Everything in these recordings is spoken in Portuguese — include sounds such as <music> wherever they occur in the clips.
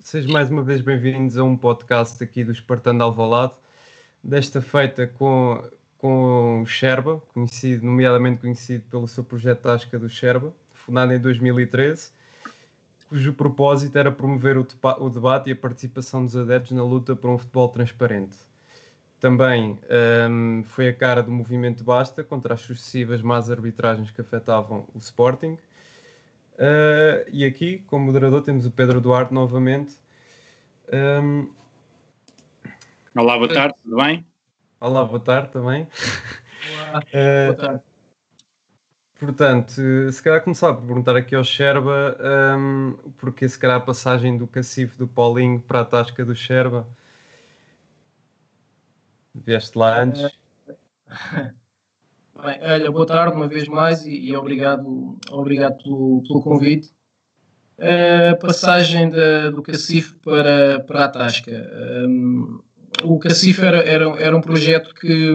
sejam mais uma vez bem-vindos a um podcast aqui do Espartano Alvalade, desta feita com, com o Sherba, conhecido, nomeadamente conhecido pelo seu projeto Tasca do Sherba, fundado em 2013, cujo propósito era promover o, o debate e a participação dos adeptos na luta por um futebol transparente. Também um, foi a cara do movimento Basta contra as sucessivas más arbitragens que afetavam o Sporting Uh, e aqui, como moderador, temos o Pedro Duarte novamente. Um... Olá, boa tarde, tudo bem? Olá, boa tarde também. Olá, uh, boa tarde. Portanto, se calhar começar por perguntar aqui ao Sherba um, porque se calhar a passagem do cacifo do Paulinho para a tasca do Sherba. Vieste lá antes? <laughs> Bem, olha, boa tarde uma vez mais e, e obrigado, obrigado pelo, pelo convite. A passagem da, do Cacif para, para a Tasca. Um, o Cacif era, era, era um projeto que,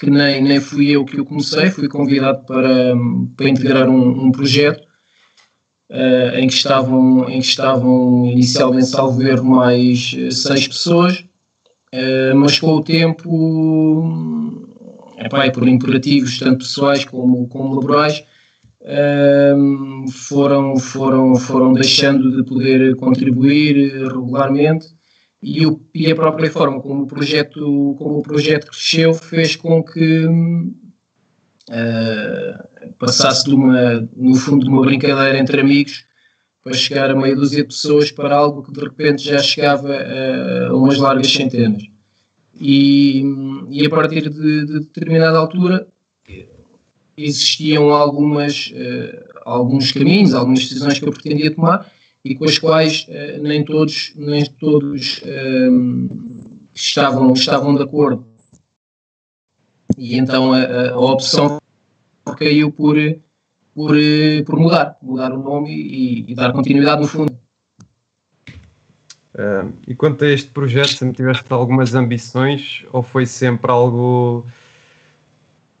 que nem, nem fui eu que o comecei, fui convidado para, para integrar um, um projeto uh, em, que estavam, em que estavam inicialmente, salvo erro, mais seis pessoas, uh, mas com o tempo epá, por imperativos tanto pessoais como, como laborais, um, foram, foram, foram deixando de poder contribuir regularmente e, o, e, a própria forma como o projeto, como o projeto cresceu fez com que uh, passasse de uma, no fundo de uma brincadeira entre amigos para chegar a meia dúzia de pessoas para algo que de repente já chegava a umas largas centenas. E, e a partir de, de, determinada altura existiam algumas, uh, alguns caminhos, algumas decisões que eu pretendia tomar e com as quais uh, nem todos, nem todos uh, estavam, estavam de acordo. E então a, a opção caiu por, por, por mudar, mudar o nome e, e dar continuidade no fundo Uh, e quanto a este projeto, sempre tiveste algumas ambições ou foi sempre algo.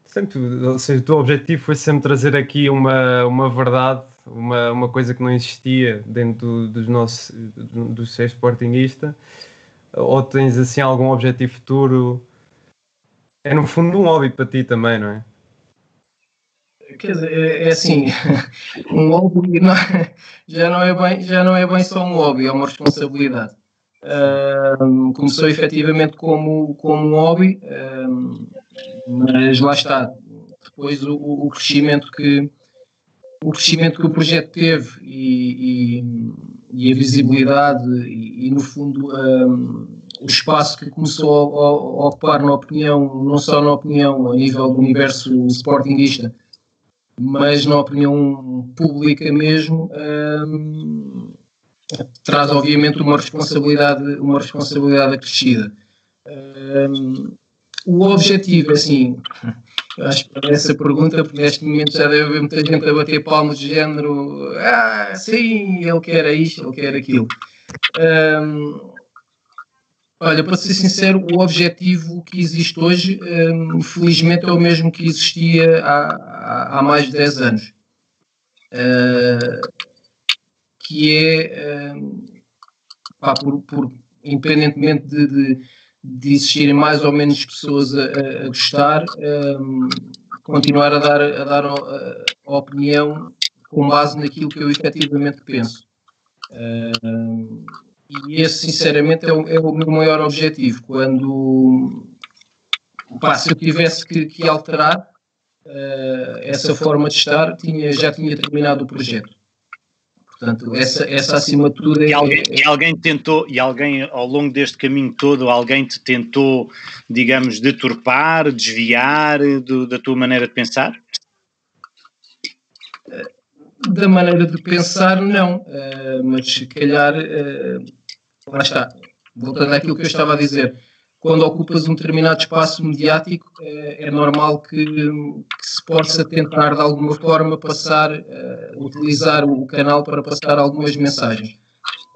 Sempre, ou seja, o teu objetivo foi sempre trazer aqui uma, uma verdade, uma, uma coisa que não existia dentro dos nossos, do ser sportingista? Ou tens assim algum objetivo futuro? É no fundo um hobby para ti também, não é? Quer dizer, é, é assim, <laughs> um hobby <laughs> não, já, não é bem, já não é bem só um hobby, é uma responsabilidade. Começou efetivamente como, como um hobby, mas lá está. Depois o, o, crescimento que o crescimento que o projeto teve e, e, e a visibilidade e, e no fundo o espaço que começou a, a, ocupar na opinião, não só na opinião a nível do universo sportingista, mas na opinião pública mesmo, hum, traz obviamente uma responsabilidade, uma responsabilidade acrescida. Hum, o objetivo, assim, acho que para essa pergunta, porque neste momento já deve haver muita gente a bater palmas de género, ah, sim, ele quer isto, ele quer aquilo. Hum, Olha, para ser sincero, o objetivo que existe hoje, um, felizmente, é o mesmo que existia há, há mais de 10 anos. Uh, que é, um, pá, por, por, independentemente de, de, de, existirem mais ou menos pessoas a, a gostar, um, continuar a dar, a, dar a, a, opinião com base naquilo que eu efetivamente penso. Uh, e esse, sinceramente, é o, é o meu maior objetivo. Quando pá, se eu tivesse que, que alterar uh, essa forma de estar, tinha, já tinha terminado o projeto. Portanto, essa, essa acima de tudo é. E alguém, é, e alguém tentou, e alguém ao longo deste caminho todo, alguém te tentou, digamos, deturpar, desviar do, da tua maneira de pensar? Da maneira de pensar, não, uh, mas se calhar uh, lá está, voltando àquilo que eu estava a dizer, quando ocupas um determinado espaço mediático, é, é normal que, que, se possa tentar de alguma forma passar, uh, utilizar o canal para passar algumas mensagens.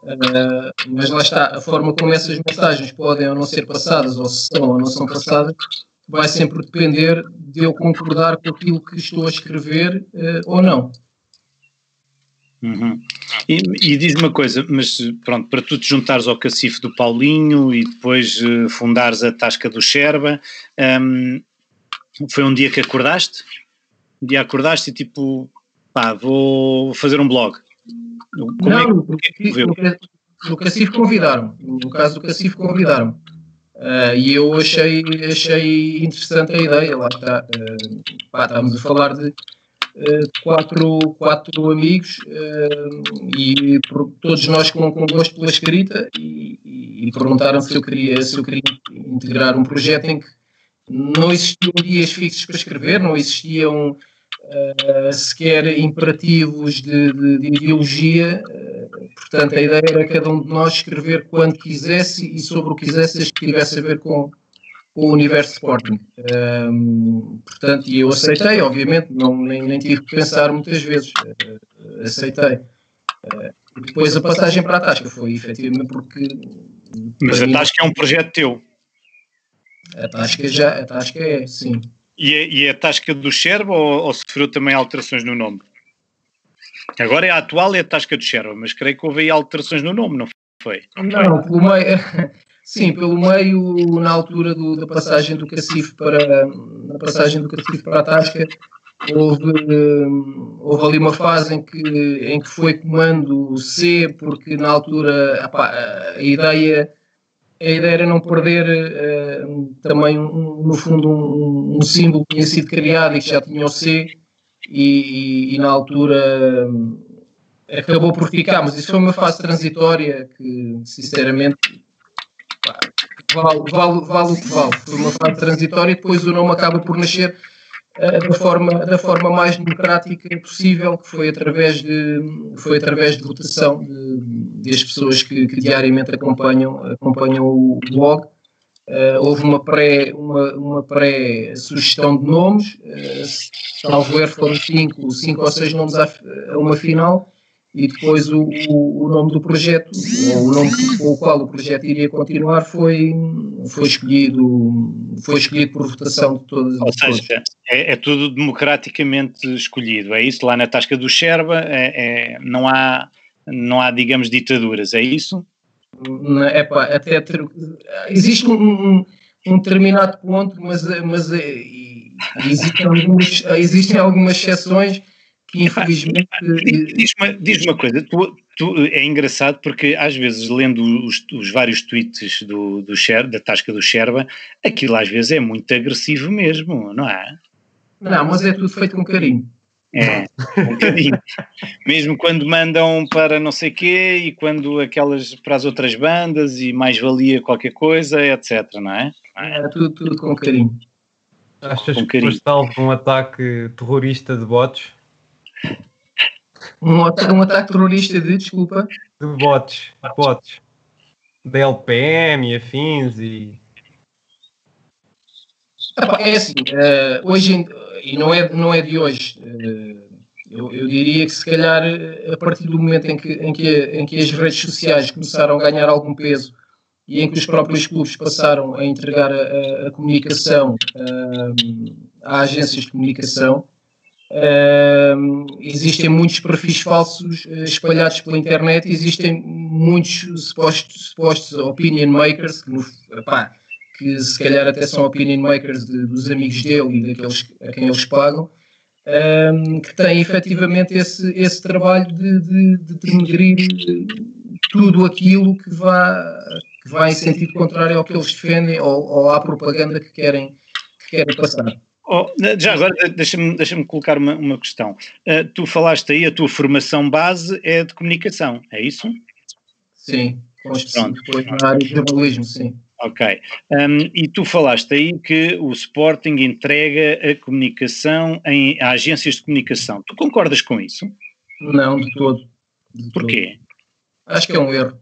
Uh, mas lá está, a forma como essas mensagens podem ou não ser passadas, ou se são ou não são passadas, vai sempre depender de eu concordar com aquilo que estou a escrever uh, ou não. Uhum. E, e diz uma coisa, mas pronto, para tu te juntares ao cacifo do Paulinho e depois uh, fundares a Tasca do Xerba, um, foi um dia que acordaste? Um dia acordaste e tipo, pá, vou fazer um blog. Como Não, é que, no, no Cacifo convidaram no caso do Cacifo convidaram uh, e eu achei, achei interessante a ideia, lá está, uh, pá, estamos a falar de quatro, quatro amigos uh, e todos nós com, com gosto pela escrita e, e, e perguntaram se eu, queria, se eu queria integrar um projeto em que não existiam dias fixos para escrever, não existiam uh, sequer imperativos de, de, de ideologia, portanto a ideia era cada um de nós escrever quando quisesse e sobre o que quisesse, desde que tivesse a ver com, o universo Sporting. Um, portanto, e eu aceitei, obviamente, não, nem, nem tive que pensar muitas vezes, uh, aceitei. Uh, depois a passagem para a Tasca foi efetivamente porque. Mas a Tasca é um projeto teu. A Tasca já, a Tasca é, sim. E é, e é a Tasca do Xerba ou, ou sofreu também alterações no nome? Agora é a atual, é a Tasca do Xerba, mas creio que houve aí alterações no nome, não foi? Não, pelo meio, Sim, pelo meio, na altura do, da passagem do Cacifo para na passagem do Cacifo para a Tasca, houve, houve ali uma fase em que, em que foi comando C, porque na altura a ideia a ideia era não perder uh, também, um, no fundo, um, um, símbolo que tinha sido criado e que já tinha o C, e, e, e na altura acabou por ficar, mas isso foi uma fase transitória que, sinceramente, vale, vale, vale o que vale. Foi uma fase transitória e depois o nome acaba por nascer uh, da, forma, da forma mais democrática possível, que foi através de, foi através de votação de, das pessoas que, que, diariamente acompanham, acompanham o blog. Uh, houve uma pré, uma, uma pré sugestão de nomes, uh, salvo erro foram cinco, cinco ou seis nomes a uma final, e depois o, o, nome do projeto, ou o nome com o qual o projeto iria continuar, foi, foi, escolhido, foi escolhido por votação de todas Ou seja, é, é, tudo democraticamente escolhido, é isso? Lá na Tasca do Xerba é, é, não, há, não há, digamos, ditaduras, é isso? É pá, até ter, existe um, um, determinado ponto, mas, mas existem, algumas, existem algumas exceções infelizmente. <laughs> Diz-me diz uma coisa, tu, tu, é engraçado porque às vezes lendo os, os vários tweets do, do Sher, da Tasca do Sherba, aquilo às vezes é muito agressivo mesmo, não é? Não, mas é tudo feito com carinho. É, um bocadinho. <laughs> Mesmo quando mandam para não sei quê e quando aquelas para as outras bandas e mais valia qualquer coisa, etc, não é? É tudo, tudo com carinho. Achas com que foste alvo um ataque terrorista de bots? Um, um ataque terrorista de, desculpa? De bots, bots. Da LPM e afins e... É assim, uh, hoje, e não é, não é de hoje, uh, eu, eu, diria que se calhar a partir do momento em que, em, que, em que as redes sociais começaram a ganhar algum peso e em que os próprios clubes passaram a entregar a, a, a comunicação uh, a agências de comunicação, Uh, existem muitos perfis falsos uh, espalhados pela internet, existem muitos supostos, supostos opinion makers que, no, epá, que, se calhar até são opinion makers de, dos amigos dele e daqueles a quem eles pagam, que têm efetivamente esse, esse trabalho de, de, de denegrir tudo aquilo que vá, que vá em sentido contrário ao que eles defendem ou, ou à propaganda que querem, que querem passar. Oh, já agora, deixa-me deixa colocar uma, uma questão. Uh, tu falaste aí, a tua formação base é de comunicação, é isso? Sim, Pronto. depois na área de jornalismo, sim. Ok. Um, e tu falaste aí que o Sporting entrega a comunicação em, a agências de comunicação. Tu concordas com isso? Não, de todo. De Porquê? Todo. Acho que é um erro.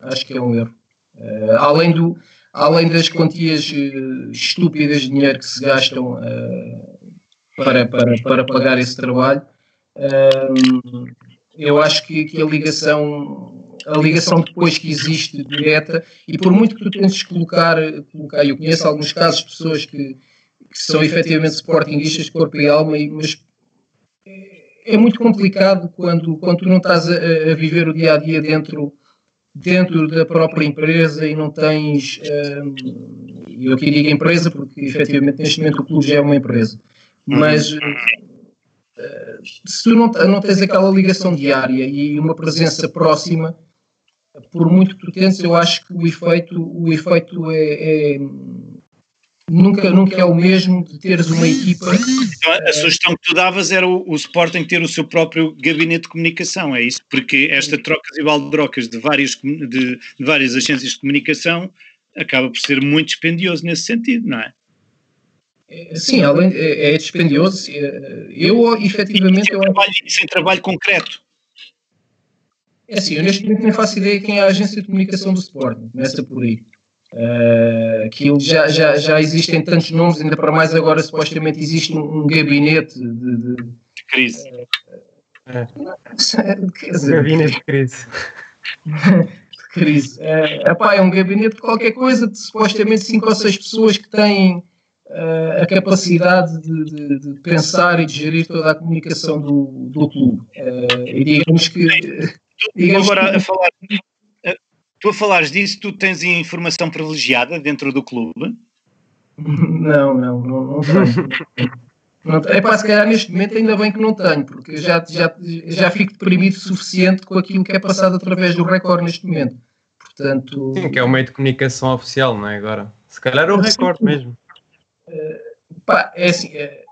Acho que é um erro. Uh, além do além das quantias uh, estúpidas de dinheiro que se gastam uh, para, para, para pagar esse trabalho, uh, eu acho que, que, a ligação a ligação depois que existe direta e por muito que tu tentes colocar, colocar eu conheço alguns casos de pessoas que, que são efetivamente sportinguistas de corpo e alma, mas é muito complicado quando, quando tu não estás a, a viver o dia a dia dentro, dentro da própria empresa e não tens. Um, eu aqui digo empresa porque efetivamente neste momento o clube já é uma empresa. Mas uh, se tu não, não tens aquela ligação diária e uma presença próxima, por muito que tu tentes, eu acho que o efeito, o efeito é, é nunca, nunca é o mesmo de teres uma equipa. Então, a sugestão que tu davas era o, o Sporting ter o seu próprio gabinete de comunicação, é isso? Porque esta trocas e baldrocas de várias, de, de várias agências de comunicação acaba por ser muito dispendioso nesse sentido, não é? é sim, além, é, é dispendioso. É, eu, efetivamente. sem, eu... trabalho, sem trabalho concreto. É assim, eu neste momento nem faço ideia quem é a agência de comunicação do Sporting, começa por aí. Uh, aquilo já, já, já existem tantos nomes, ainda para mais agora supostamente existe um, um gabinete de, de, de crise. É. Dizer, gabinete de crise. de crise. Uh, epá, é um gabinete de qualquer coisa, de supostamente cinco ou seis pessoas que têm uh, a capacidade de, de, de, pensar e de gerir toda a comunicação do, do clube. Uh, e digamos que. Digamos agora que, a falar Tu a falares disso, tu tens informação privilegiada dentro do clube? Não, não, não, não tenho. Não, é para se calhar neste momento ainda bem que não tenho, porque já, já, já fico deprimido o suficiente com aquilo que é passado através do recorde neste momento. Portanto. Sim, que é o meio de comunicação oficial, não é? Agora. Se calhar é o recorde mesmo. Uh, pá, é assim, é,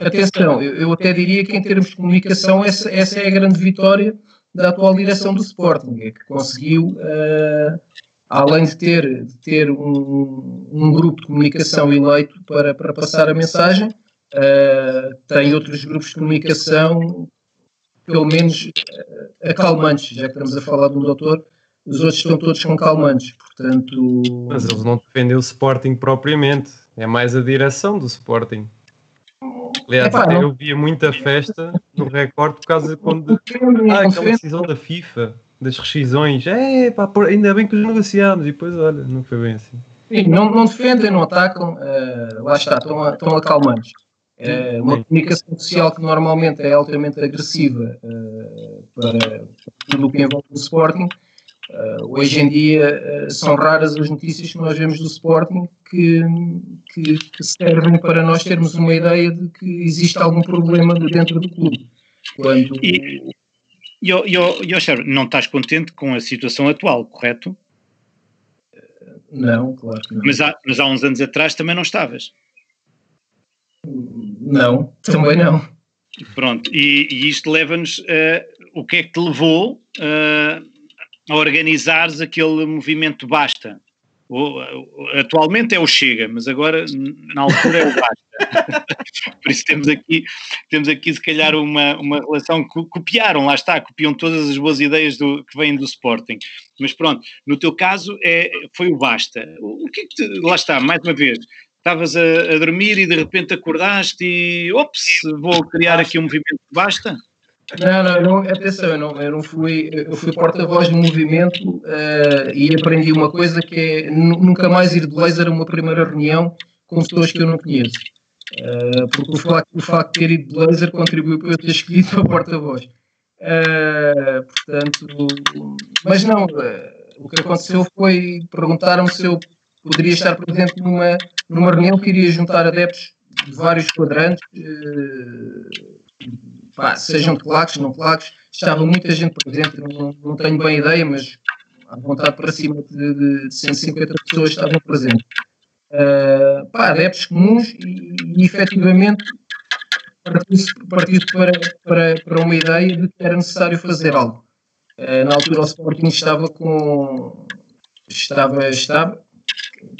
atenção, eu, eu, até diria que em termos de comunicação essa, essa é a grande vitória da atual direção do Sporting, é que conseguiu, uh, além de ter, de ter um, um, grupo de comunicação eleito para, para passar a mensagem, uh, tem outros grupos de comunicação, pelo menos uh, acalmantes, já que estamos a falar de um doutor, os outros estão todos com calmantes, portanto... Mas eles não defendem o Sporting propriamente, é mais a direção do Sporting. Aliás, Epá, eu via muita festa no recorde por causa de quando. Ah, aquela decisão da FIFA, das rescisões. É, pá, ainda bem que os negociámos. E depois, olha, não foi bem assim. Sim, não, não defendem, não atacam, uh, lá está, estão, estão acalmantes. É uma comunicação social que normalmente é altamente agressiva uh, para tudo o que envolve o Sporting, Uh, hoje em dia uh, são raras as notícias que nós vemos do Sporting que, que, que, servem para nós termos uma ideia de que existe algum problema dentro do clube. Quando... E, e, e, não estás contente com a situação atual, correto? Uh, não, claro que não. Mas há, mas há uns anos atrás também não estavas? Não, também não. Pronto, e, e isto leva-nos. o que é que te levou a organizares aquele movimento basta. O, atualmente é o Chega, mas agora na altura é o Basta. <laughs> Por isso temos aqui, temos aqui se calhar uma, uma relação que copiaram, lá está, copiam todas as boas ideias do, que vêm do Sporting. Mas pronto, no teu caso é, foi o Basta. O que é que te, lá está, mais uma vez, estavas a, a, dormir e de repente acordaste e ops, vou criar aqui um movimento Basta? Não, não, não, atenção, eu não, eu não fui, eu fui porta-voz do movimento uh, e aprendi uma coisa que é nunca mais ir de blazer a uma primeira reunião com pessoas que eu não conheço. Uh, porque o facto, o facto de ter ido de blazer contribuiu para eu ter escolhido a porta-voz. Uh, portanto, mas não, o que aconteceu foi perguntaram-me se eu poderia estar presente numa, numa reunião que iria juntar adeptos de vários quadrantes pá, sejam de claques, não claques, estava muita gente presente, não, não tenho bem ideia, mas à vontade para cima de, de 150 pessoas estavam presentes. Uh, pá, adeptos comuns e, e efetivamente partiu-se partiu para, para, para uma ideia de que era necessário fazer algo. Uh, na altura o Sporting estava com. Estava, estava.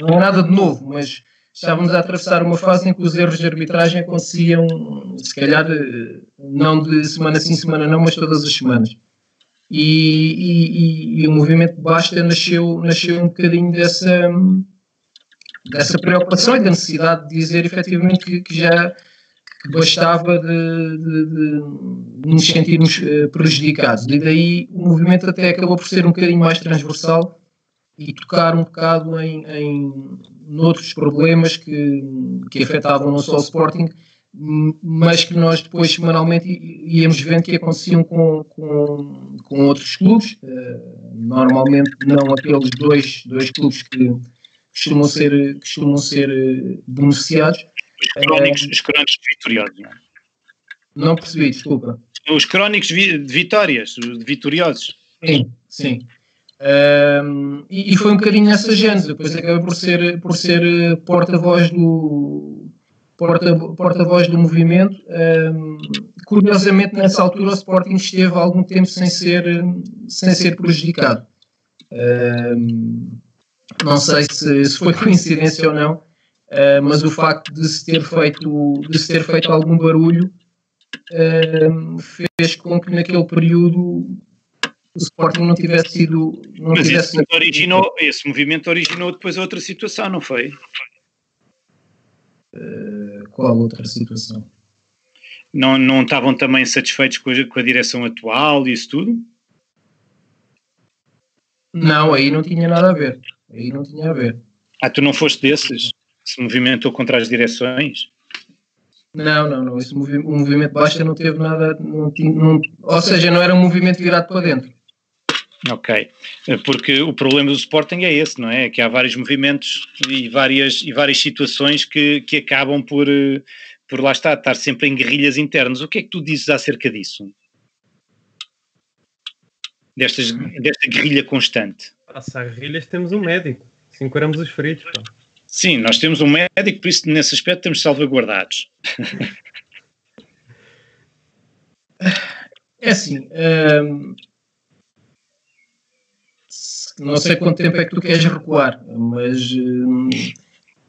Não é nada de novo, mas estávamos a atravessar uma fase em que os erros de arbitragem aconteciam, se calhar, não de semana sim, semana não, mas todas as semanas. E, e, e o movimento Basta nasceu, nasceu um bocadinho dessa, dessa preocupação e da necessidade de dizer efetivamente que, que já que bastava de, de, de, nos sentirmos eh, prejudicados. E daí o movimento até acabou por ser um bocadinho mais transversal e tocar um bocado em, em noutros problemas que, que afetavam não só o Sporting, mas que nós depois semanalmente íamos vendo que aconteciam com, com, com outros clubes, uh, normalmente não aqueles dois, dois clubes que costumam ser, costumam ser eh, beneficiados. Os crónicos, uh, os crónicos vitoriosos, não é? Não percebi, desculpa. Os crónicos de vitórias, de vitoriosos. Sim, sim. Um, e, e, foi um bocadinho nessa gênese, depois acabei por ser, por ser porta-voz do, porta-voz porta do movimento. Um, curiosamente, nessa altura, o Sporting esteve algum tempo sem ser, sem ser prejudicado. Um, não sei se, se, foi <laughs> coincidência ou não, uh, mas o facto de se ter feito, de se ter feito algum barulho uh, fez com que naquele período o Sporting não tivesse sido. Não mas tivesse esse, originou, esse movimento originou depois outra situação, não foi? Uh, qual outra situação? Não, não estavam também satisfeitos com a, com a direção atual e isso tudo? Não, aí não tinha nada a ver. Aí não tinha a ver. Ah, tu não foste desses? Se movimentou contra as direções? Não, não, não. Esse movi o movimento baixa não teve nada. Não tinha, não, ou seja, não era um movimento virado para dentro. Ok, porque o problema do Sporting é esse, não é? É que há vários movimentos e várias, e várias situações que, que acabam por, por lá estar, estar sempre em guerrilhas internas. O que é que tu dizes acerca disso? Destas, desta guerrilha constante? Há guerrilhas temos um médico, assim curamos os feridos. Pá. Sim, nós temos um médico, por isso nesse aspecto temos salvaguardados. <laughs> É assim, hum, não sei quanto tempo é que tu queres recuar, mas hum,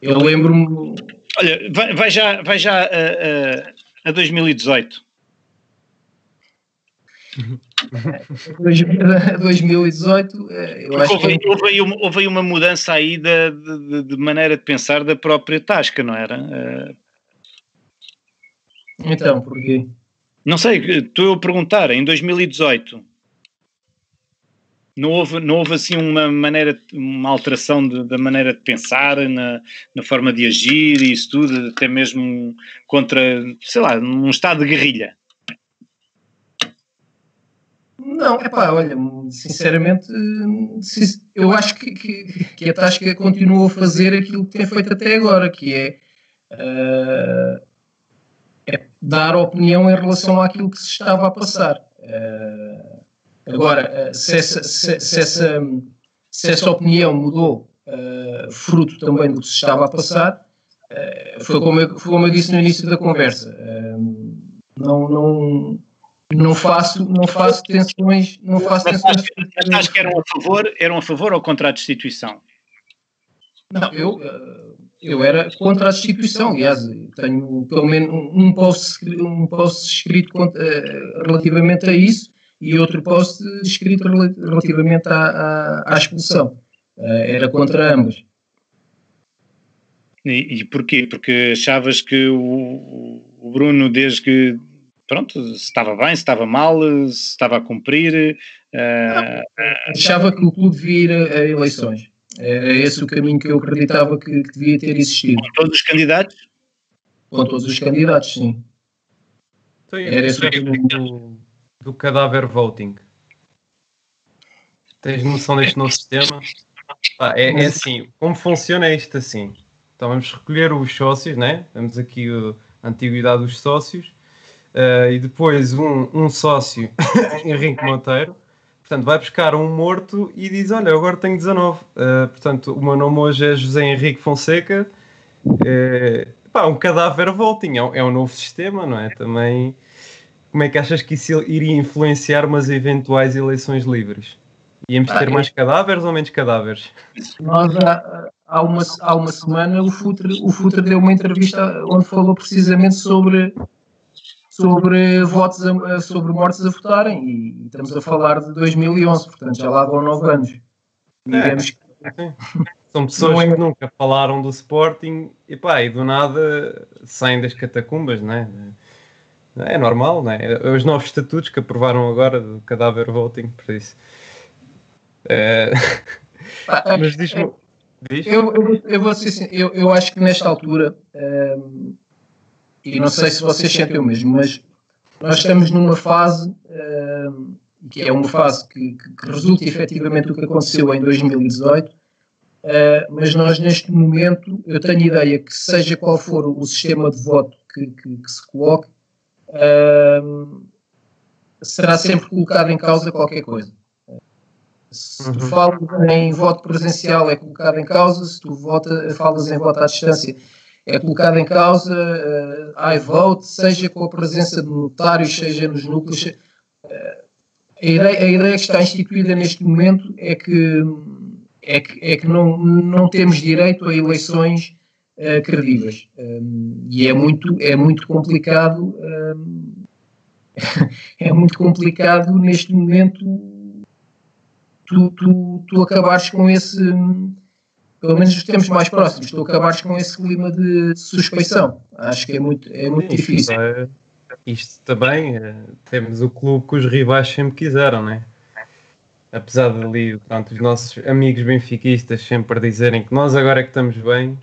eu lembro-me. Olha, vai, vai, já, vai já a, a, a 2018. 2018, <laughs> eh, eu acho houve, que... houve, uma, houve uma mudança aí de, de, de, maneira de pensar da própria Tasca, não era? Eh, então, porquê? Não sei, estou a perguntar, em 2018 não houve, não houve assim uma maneira, uma alteração de, da maneira de pensar, na, na forma de agir e isso tudo, até mesmo contra, sei lá, um estado de guerrilha? Não, é pá, olha, sinceramente, eu acho que, que, que, a Tasca continua a fazer aquilo que tem feito até agora, que é, uh, é dar opinião em relação àquilo que se estava a passar. Uh, Agora, eh, se essa, se, se essa, se essa opinião mudou uh, fruto também do que se estava a passar, uh, foi, como eu, foi como eu disse no início da conversa. Uh, não, não, não faço, não faço tensões, não faço tensões. Acho que eram a favor, eram a favor ou contra a destituição? Não, eu, eu era contra a destituição, aliás, tenho pelo menos um post, um post escrito relativamente a isso, e outro post escrito relativamente à, à, à expulsão. Uh, era contra ambas. E, e porquê? Porque achavas que o, o, Bruno, desde que pronto, se estava bem, se estava mal, se estava a cumprir. Uh, achava que o clube devia ir a, a, eleições. Era esse o caminho que eu acreditava que, que devia ter existido. Com todos os candidatos? Com todos os candidatos, sim. Então, Era esse o caminho do cadáver voting. Tens noção deste novo sistema? Ah, é, é, assim, como funciona é isto assim? Então vamos recolher os sócios, né? Temos aqui a antiguidade dos sócios uh, e depois um, um sócio, <coughs> Henrique Monteiro, portanto vai buscar um morto e diz, olha, agora tenho 19. Uh, eh, portanto, o meu nome hoje é José Henrique Fonseca. Uh, pá, um cadáver voting, é um, é um novo sistema, não é? Também como é que achas que isso iria influenciar umas eventuais eleições livres? Íamos ter ah, mais cadáveres ou menos cadáveres? Nós, há, há, uma, há uma semana, o Futre, o Futre deu uma entrevista onde falou precisamente sobre, sobre, votos a, sobre mortes a votarem e estamos a falar de 2011, portanto já lá vão nove anos. Digamos é, que... São pessoas é... que nunca falaram do Sporting e pá, e do nada saem das catacumbas, não é? É normal, não é? é? Os novos estatutos que aprovaram agora do cadáver voting, por isso. É... Mas e não sei se vocês sentem o mesmo, mas nós estamos numa fase uh, que é uma fase que, que, que, resulta efetivamente do que aconteceu em 2018, uh, mas nós neste momento, eu tenho ideia que seja qual for o sistema de voto que, que se coloque, uh, será sempre colocado em causa qualquer coisa. Se tu uhum. falas em voto presencial é colocado em causa, se tu vota, falas em voto à distância é colocado em causa uh, iVote, seja com a presença de notários, seja nos núcleos. Uh, a, ideia, a ideia que está instituída neste momento é que, é que, é que não, não temos direito a eleições uh, credíveis. Um, e é muito, é muito complicado. Um, <laughs> é muito complicado neste momento tu, tu, tu acabares com esse, pelo menos os tempos mais próximos, tu acabares com esse clima de suspeição. Acho que é muito, é muito difícil. É, isto também, é, temos o clube que os rivais sempre quiseram, não é? Apesar de ali, pronto, os nossos amigos benfiquistas sempre dizerem que nós agora é que estamos bem,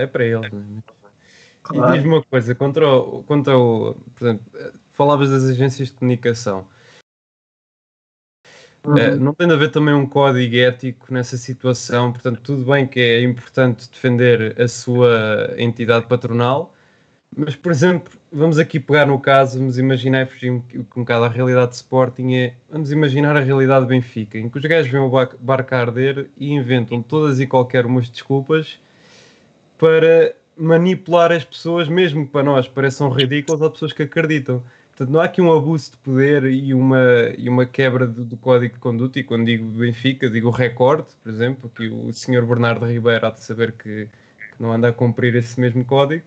é para eles, é? Claro. E diz-me uma coisa, contra o, contra o, por exemplo, falavas das agências de comunicação. Uhum. Uh, não tem de haver também um código ético nessa situação, portanto, tudo bem que é importante defender a sua entidade patronal, mas, por exemplo, vamos aqui pegar no caso, vamos imaginar, fugir um, um bocado a realidade de Sporting, é, vamos imaginar a realidade de Benfica, em que os gajos veem o barco a arder e inventam todas e qualquer umas desculpas para manipular as pessoas, mesmo para nós pareçam ridículas, há pessoas que acreditam. Portanto, não há aqui um abuso de poder e uma, e uma quebra do, do código de conduta. E quando digo Benfica, digo recorde, por exemplo, que o senhor Bernardo Ribeiro há de saber que, que não anda a cumprir esse mesmo código.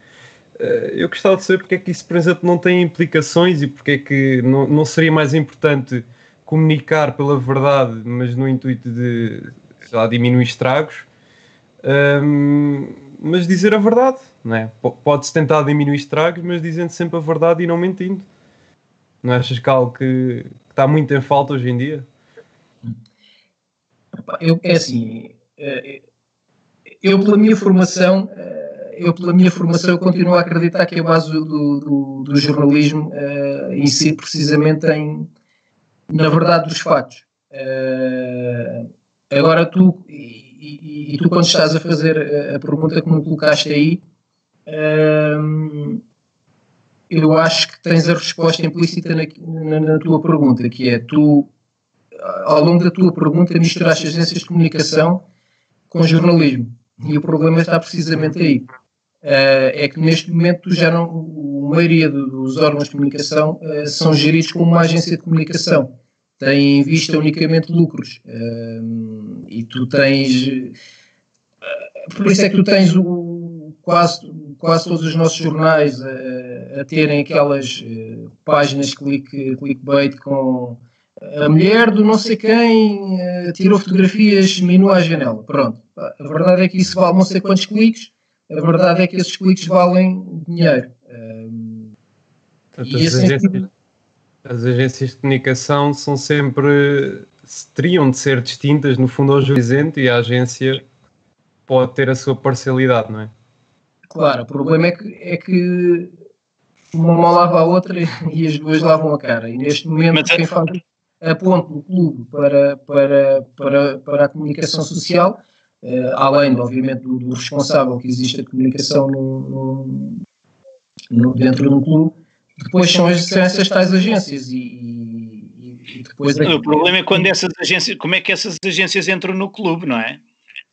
Uh, eu gostava de saber porque é que isso, por exemplo, não tem implicações e porque é que não, não seria mais importante comunicar pela verdade, mas no intuito de lá, diminuir estragos. Um, mas dizer a verdade, não é? Pode-se tentar diminuir estragos, mas dizendo sempre a verdade e não mentindo. Não achas que algo que, que está muito em falta hoje em dia? Eu, é assim, eh, eu pela minha formação, eh, eu pela minha formação eu continuo a acreditar que a base do, do, do jornalismo uh, incide precisamente em, na verdade dos fatos. Uh, agora tu, e, e, tu quando estás a fazer a pergunta que me colocaste aí, uh, eu acho que tens a resposta implícita na, na, na, tua pergunta, que é tu, ao longo da tua pergunta, misturaste agências de comunicação com jornalismo. E o problema está precisamente aí. Uh, é que neste momento já não, a maioria dos órgãos de comunicação uh, são geridos como uma agência de comunicação. Tem em vista unicamente lucros. E tu tens. por isso é que tu tens o, quase, quase todos os nossos jornais a, a terem aquelas uh, páginas click, clickbait com a mulher do não sei quem uh, tirou fotografias minu à janela. Pronto. A verdade é que isso vale não sei quantos cliques, a verdade é que esses cliques valem dinheiro. Um, as, agências, sentido... as agências de comunicação são sempre teriam de ser distintas no fundo ao juiz e a agência pode ter a sua parcialidade, não é? Claro, o problema é que, é que uma mão lava a outra e as duas lavam a cara. E neste momento, Mas, quem faz a ponte do clube para, para, para, para a comunicação social, uh, além, obviamente, do, do, responsável que existe a comunicação no, no, no, dentro de um clube, depois são, são essas tais agências e, e, e depois... O problema é quando essas agências, como é que essas agências entram no clube, não é?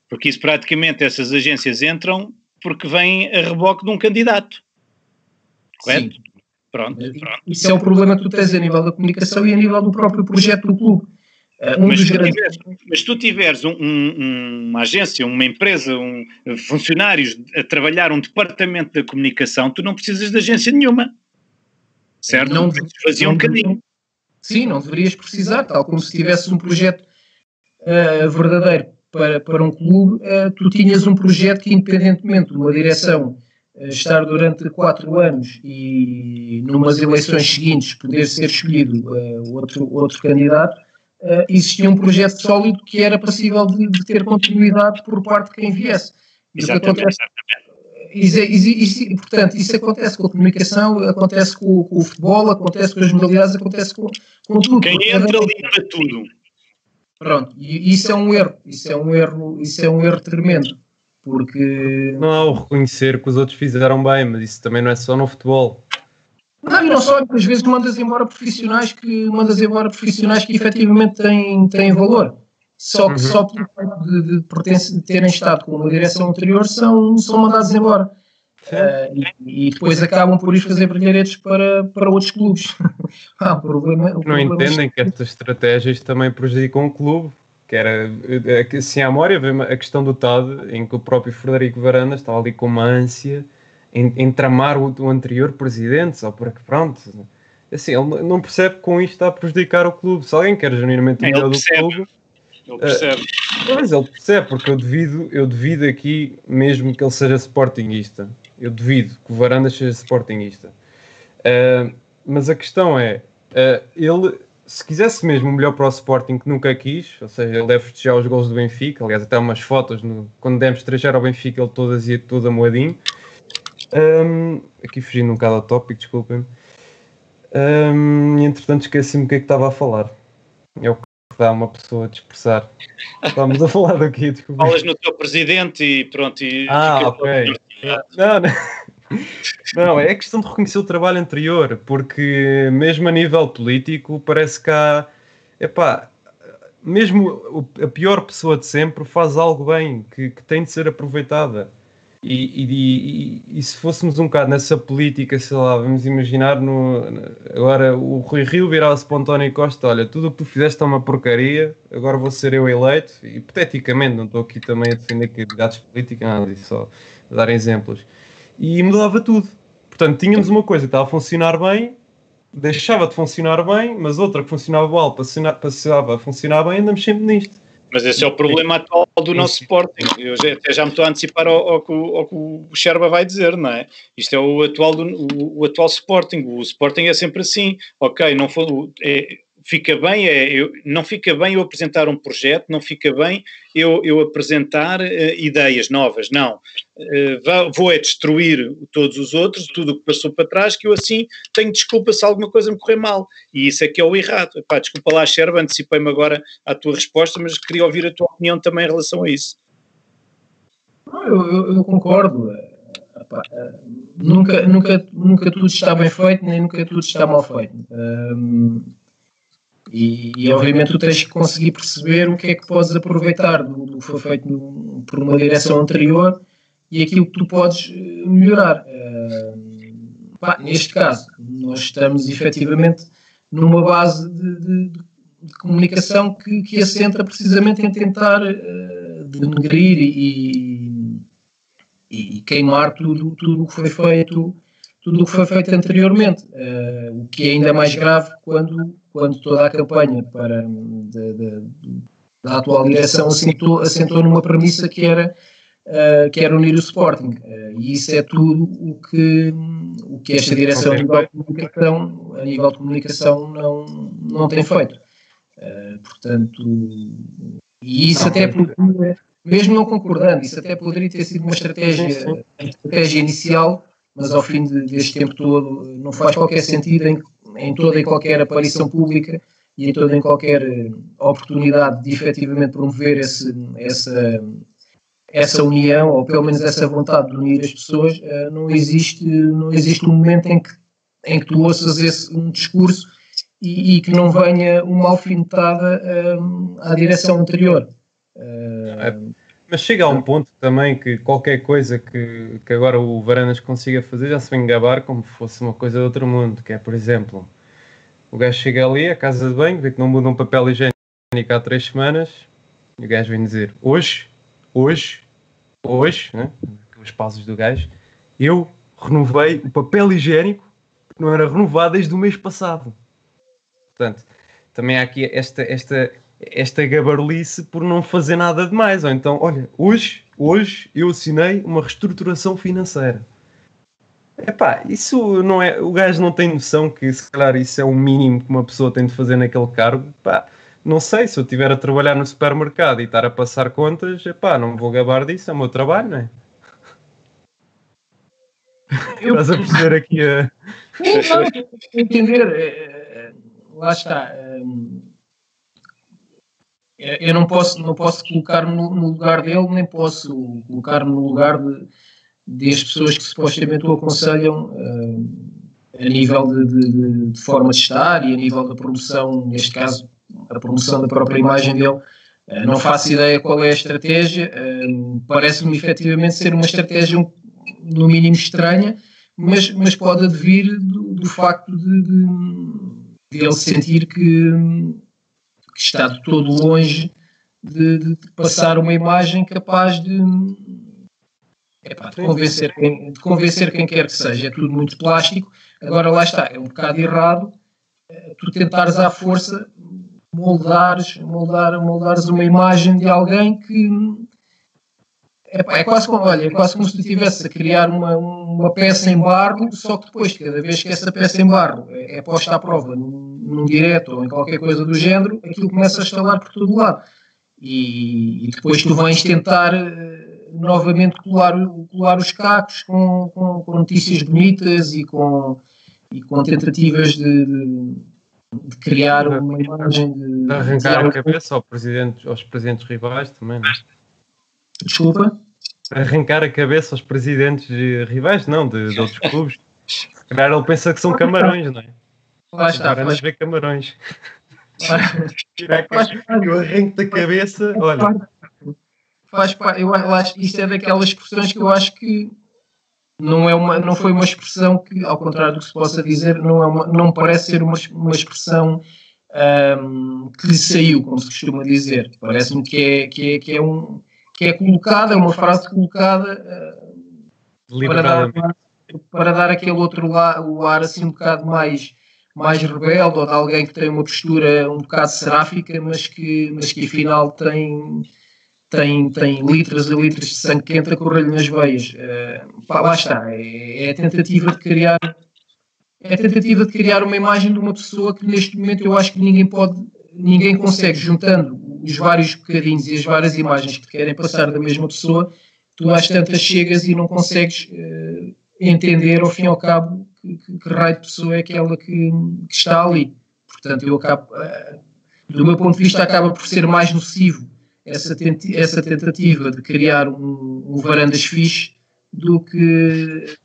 Porque isso praticamente, essas agências entram porque vem a reboque de um candidato. Correto? Sim. Pronto, pronto. Isso é o problema que tu tens a nível da comunicação e a nível do próprio projeto do clube. Uh, um mas, tu grandes... tiveres, mas tu tiveres um, um, uma agência, uma empresa, um, funcionários a trabalhar um departamento da comunicação, tu não precisas de agência nenhuma. Certo? Não, fazia um bocadinho. Sim, não deverias precisar, tal como se tivesse um projeto uh, verdadeiro para, para um clube, uh, tu tinhas um projeto que, independentemente de uma direção uh, estar durante quatro anos e numas eleições seguintes poder ser escolhido outro, outro candidato, existia um projeto sólido que era passível de, de, ter continuidade por parte de quem viesse. E o acontece, isso, portanto, isso acontece com a comunicação, acontece com, com, o futebol, acontece com as modalidades, acontece com, com tudo. Quem entra ali para tudo. Pronto, e isso é um erro, isso é um erro, isso é um erro tremendo, porque... Não há o reconhecer que os outros fizeram bem, mas isso também não é só no futebol. Não, e não só, às vezes mandas embora profissionais que mandas embora profissionais que efetivamente têm, têm valor. Só que uhum. só pelo facto de, de, de, terem estado com uma direção anterior são, são mandados embora. Uh, e, e, depois acabam por ir fazer brilharetes para, para outros clubes. <laughs> ah, problema, não problema entendem é... que estas estratégias também prejudicam o clube. Que era, assim, à memória, a questão do TAD, em que o próprio Frederico Varandas estava ali com uma ânsia em, em tramar o, o, anterior presidente, só porque, pronto, assim, ele não percebe que com isto está a prejudicar o clube. Se alguém quer genuinamente o melhor do clube. Ele percebe. Uh, mas ele percebe, porque eu devido, eu devido aqui mesmo que ele seja sportinguista. Eu devido que o Varandas seja sportinguista. Uh, mas a questão é, uh, ele, se quisesse mesmo o melhor para o Sporting que nunca quis, ou seja, ele deve festejar os gols do Benfica, aliás, até umas fotos, no, quando demos 3 ao Benfica, ele todas ia todo amoadinho. Um, aqui fugindo um bocado ao tópico, desculpem-me. Um, entretanto, esqueci-me o que é que estava a falar. É o dá uma pessoa a dispersar. Estamos a falar daqui, desculpa. Falas no teu presidente e pronto. E ah, ok. Não, não. Não, é questão de reconhecer o trabalho anterior, porque mesmo a nível político parece que há. Epá, mesmo a pior pessoa de sempre faz algo bem, que, que tem de ser aproveitada. E, e, e, e, se fôssemos um bocado nessa política, sei lá, vamos imaginar no, agora o Rui Rio virava-se para o António Costa, olha, tudo o que tu fizeste é uma porcaria, agora vou ser eu eleito, hipoteticamente, não estou aqui também a defender candidatos políticos, nada só a dar exemplos, e mudava tudo. Portanto, tínhamos uma coisa que estava a funcionar bem, deixava de funcionar bem, mas outra que funcionava mal passava a funcionar bem, andamos sempre nisto. Mas esse é o problema atual do nosso Sporting. Eu já, até já me estou a antecipar ao, ao, ao, ao, que o Sherba vai dizer, não é? Isto é o atual, do, o, o atual Sporting. O Sporting é sempre assim. Ok, não foi, é, fica bem, é, eu, não fica bem eu apresentar um projeto, não fica bem eu, eu apresentar uh, ideias novas, não. Uh, vou é destruir todos os outros, tudo o que passou para trás, que eu assim tenho desculpa se alguma coisa me correr mal. E isso é que é o errado. Epá, desculpa lá, Sherba, antecipei-me agora à tua resposta, mas queria ouvir a tua opinião também em relação a isso. Eu, eu, eu concordo. Epá, nunca, nunca, nunca tudo está bem feito, nem nunca tudo está mal feito. Um, e, e, obviamente tu tens que conseguir perceber o que é que podes aproveitar do, do que foi feito no, por uma direção anterior e aquilo que tu podes eh, melhorar. Uh, pá, neste caso, nós estamos efetivamente numa base de, de, de comunicação que, que assenta precisamente em tentar uh, denegrir e, e, e, queimar tudo, tudo o que foi feito tudo o que foi feito anteriormente, uh, o que é ainda mais grave quando quando toda a campanha para, de, de, da atual direção assentou, assentou numa premissa que era, uh, que era unir o Sporting. Uh, e isso é tudo o que, o que esta direção a nível de comunicação, a nível de comunicação não, não tem feito. Portanto, e isso até mesmo não concordando, isso até poderia ter sido uma estratégia, uma estratégia inicial, mas ao fim de, deste tempo todo não faz qualquer sentido em em toda e qualquer aparição pública e em toda e qualquer eh, oportunidade de efetivamente promover esse, essa, essa união, ou pelo menos essa vontade de unir as pessoas, eh, não existe, não existe um momento em que, em que tu ouças esse, um discurso e, e que não venha uma alfinetada um, eh, à direção anterior. É, mas chega a um ponto também que qualquer coisa que, que agora o Varanas consiga fazer já se vem gabar como se fosse uma coisa de outro mundo, que é, por exemplo, o gajo chega ali à casa de banho, vê que não muda um papel higiênico há três semanas, e o gajo vem dizer, hoje, hoje, hoje, né, os passos do gajo, eu renovei o papel higiênico que não era renovado desde o mês passado. Portanto, também há aqui esta, esta esta gabarulice por não fazer nada de mais. Ou então, olha, hoje, hoje eu assinei uma reestruturação financeira. Epá, isso não é. O gajo não tem noção que se calhar isso é o mínimo que uma pessoa tem de fazer naquele cargo. Epá, não sei, se eu estiver a trabalhar no supermercado e estar a passar contas, epá, não me vou gabar disso, é o meu trabalho, não é? Eu, Estás a perceber aqui a. Não, entender, é, é, lá está. Eu não posso, não posso colocar-me no lugar dele, nem posso colocar-me no lugar de, das pessoas que supostamente o aconselham a nível de, de, de, forma de estar e a nível da promoção, neste caso, a promoção da própria imagem dele. Não faço ideia qual é a estratégia, parece-me efetivamente ser uma estratégia no mínimo estranha, mas, mas pode advir do, do facto de, de, de, ele sentir que, que, está de todo longe de, de passar uma imagem capaz de, epá, de, convencer quem, de convencer quem quer que seja. É tudo muito plástico. Agora lá está, é um bocado errado eh, tu tentares à força moldares, moldar, moldares uma imagem de alguém que é, é, quase como, olha, é quase como se tu estivesse a criar uma, uma peça em barro, só que depois, cada vez que essa peça em barro é, é posta à prova num, num direto ou em qualquer coisa do género, aquilo começa a estalar por todo lado. E, e depois tu vais tentar uh, novamente colar, colar os cacos com, com, com, notícias bonitas e com, e com tentativas de, de, de criar uma imagem de. de arrancar a cabeça ao presidente, aos presidentes rivais também, não é? Desculpa? Arrancar a cabeça aos presidentes rivais, não, de, de outros clubes. Se calhar ele pensa que são camarões, não é? Lá está. Agora ver camarões. O arranco da cabeça, olha. Faz parte, eu acho isto é daquelas expressões que eu acho que não, é uma, não foi uma expressão que, ao contrário do que se possa dizer, não, é uma, não parece ser uma, uma expressão um, que lhe saiu, como se costuma dizer. Parece-me que é, que, é, que, é um, que é colocada, é uma frase colocada uh, para, dar, para dar aquele outro lado, o ar assim um bocado mais, mais rebelde ou de alguém que tem uma postura um bocado seráfica, mas que, mas que afinal tem, tem, tem litros e litros de sangue quente a correr-lhe nas veias. Uh, pá, lá está, é, é, a tentativa de criar é a tentativa de criar uma imagem de uma pessoa que neste momento eu acho que ninguém pode, ninguém consegue, juntando os vários bocadinhos e as várias imagens que te querem passar da mesma pessoa, tu às tantas chegas e não consegues uh, entender ao fim e ao cabo que, que, que, raio de pessoa é aquela que, que está ali. Portanto, eu acabo, uh, do meu ponto de vista, acaba por ser mais nocivo essa, tenti essa tentativa de criar um, um varandas fixe do que,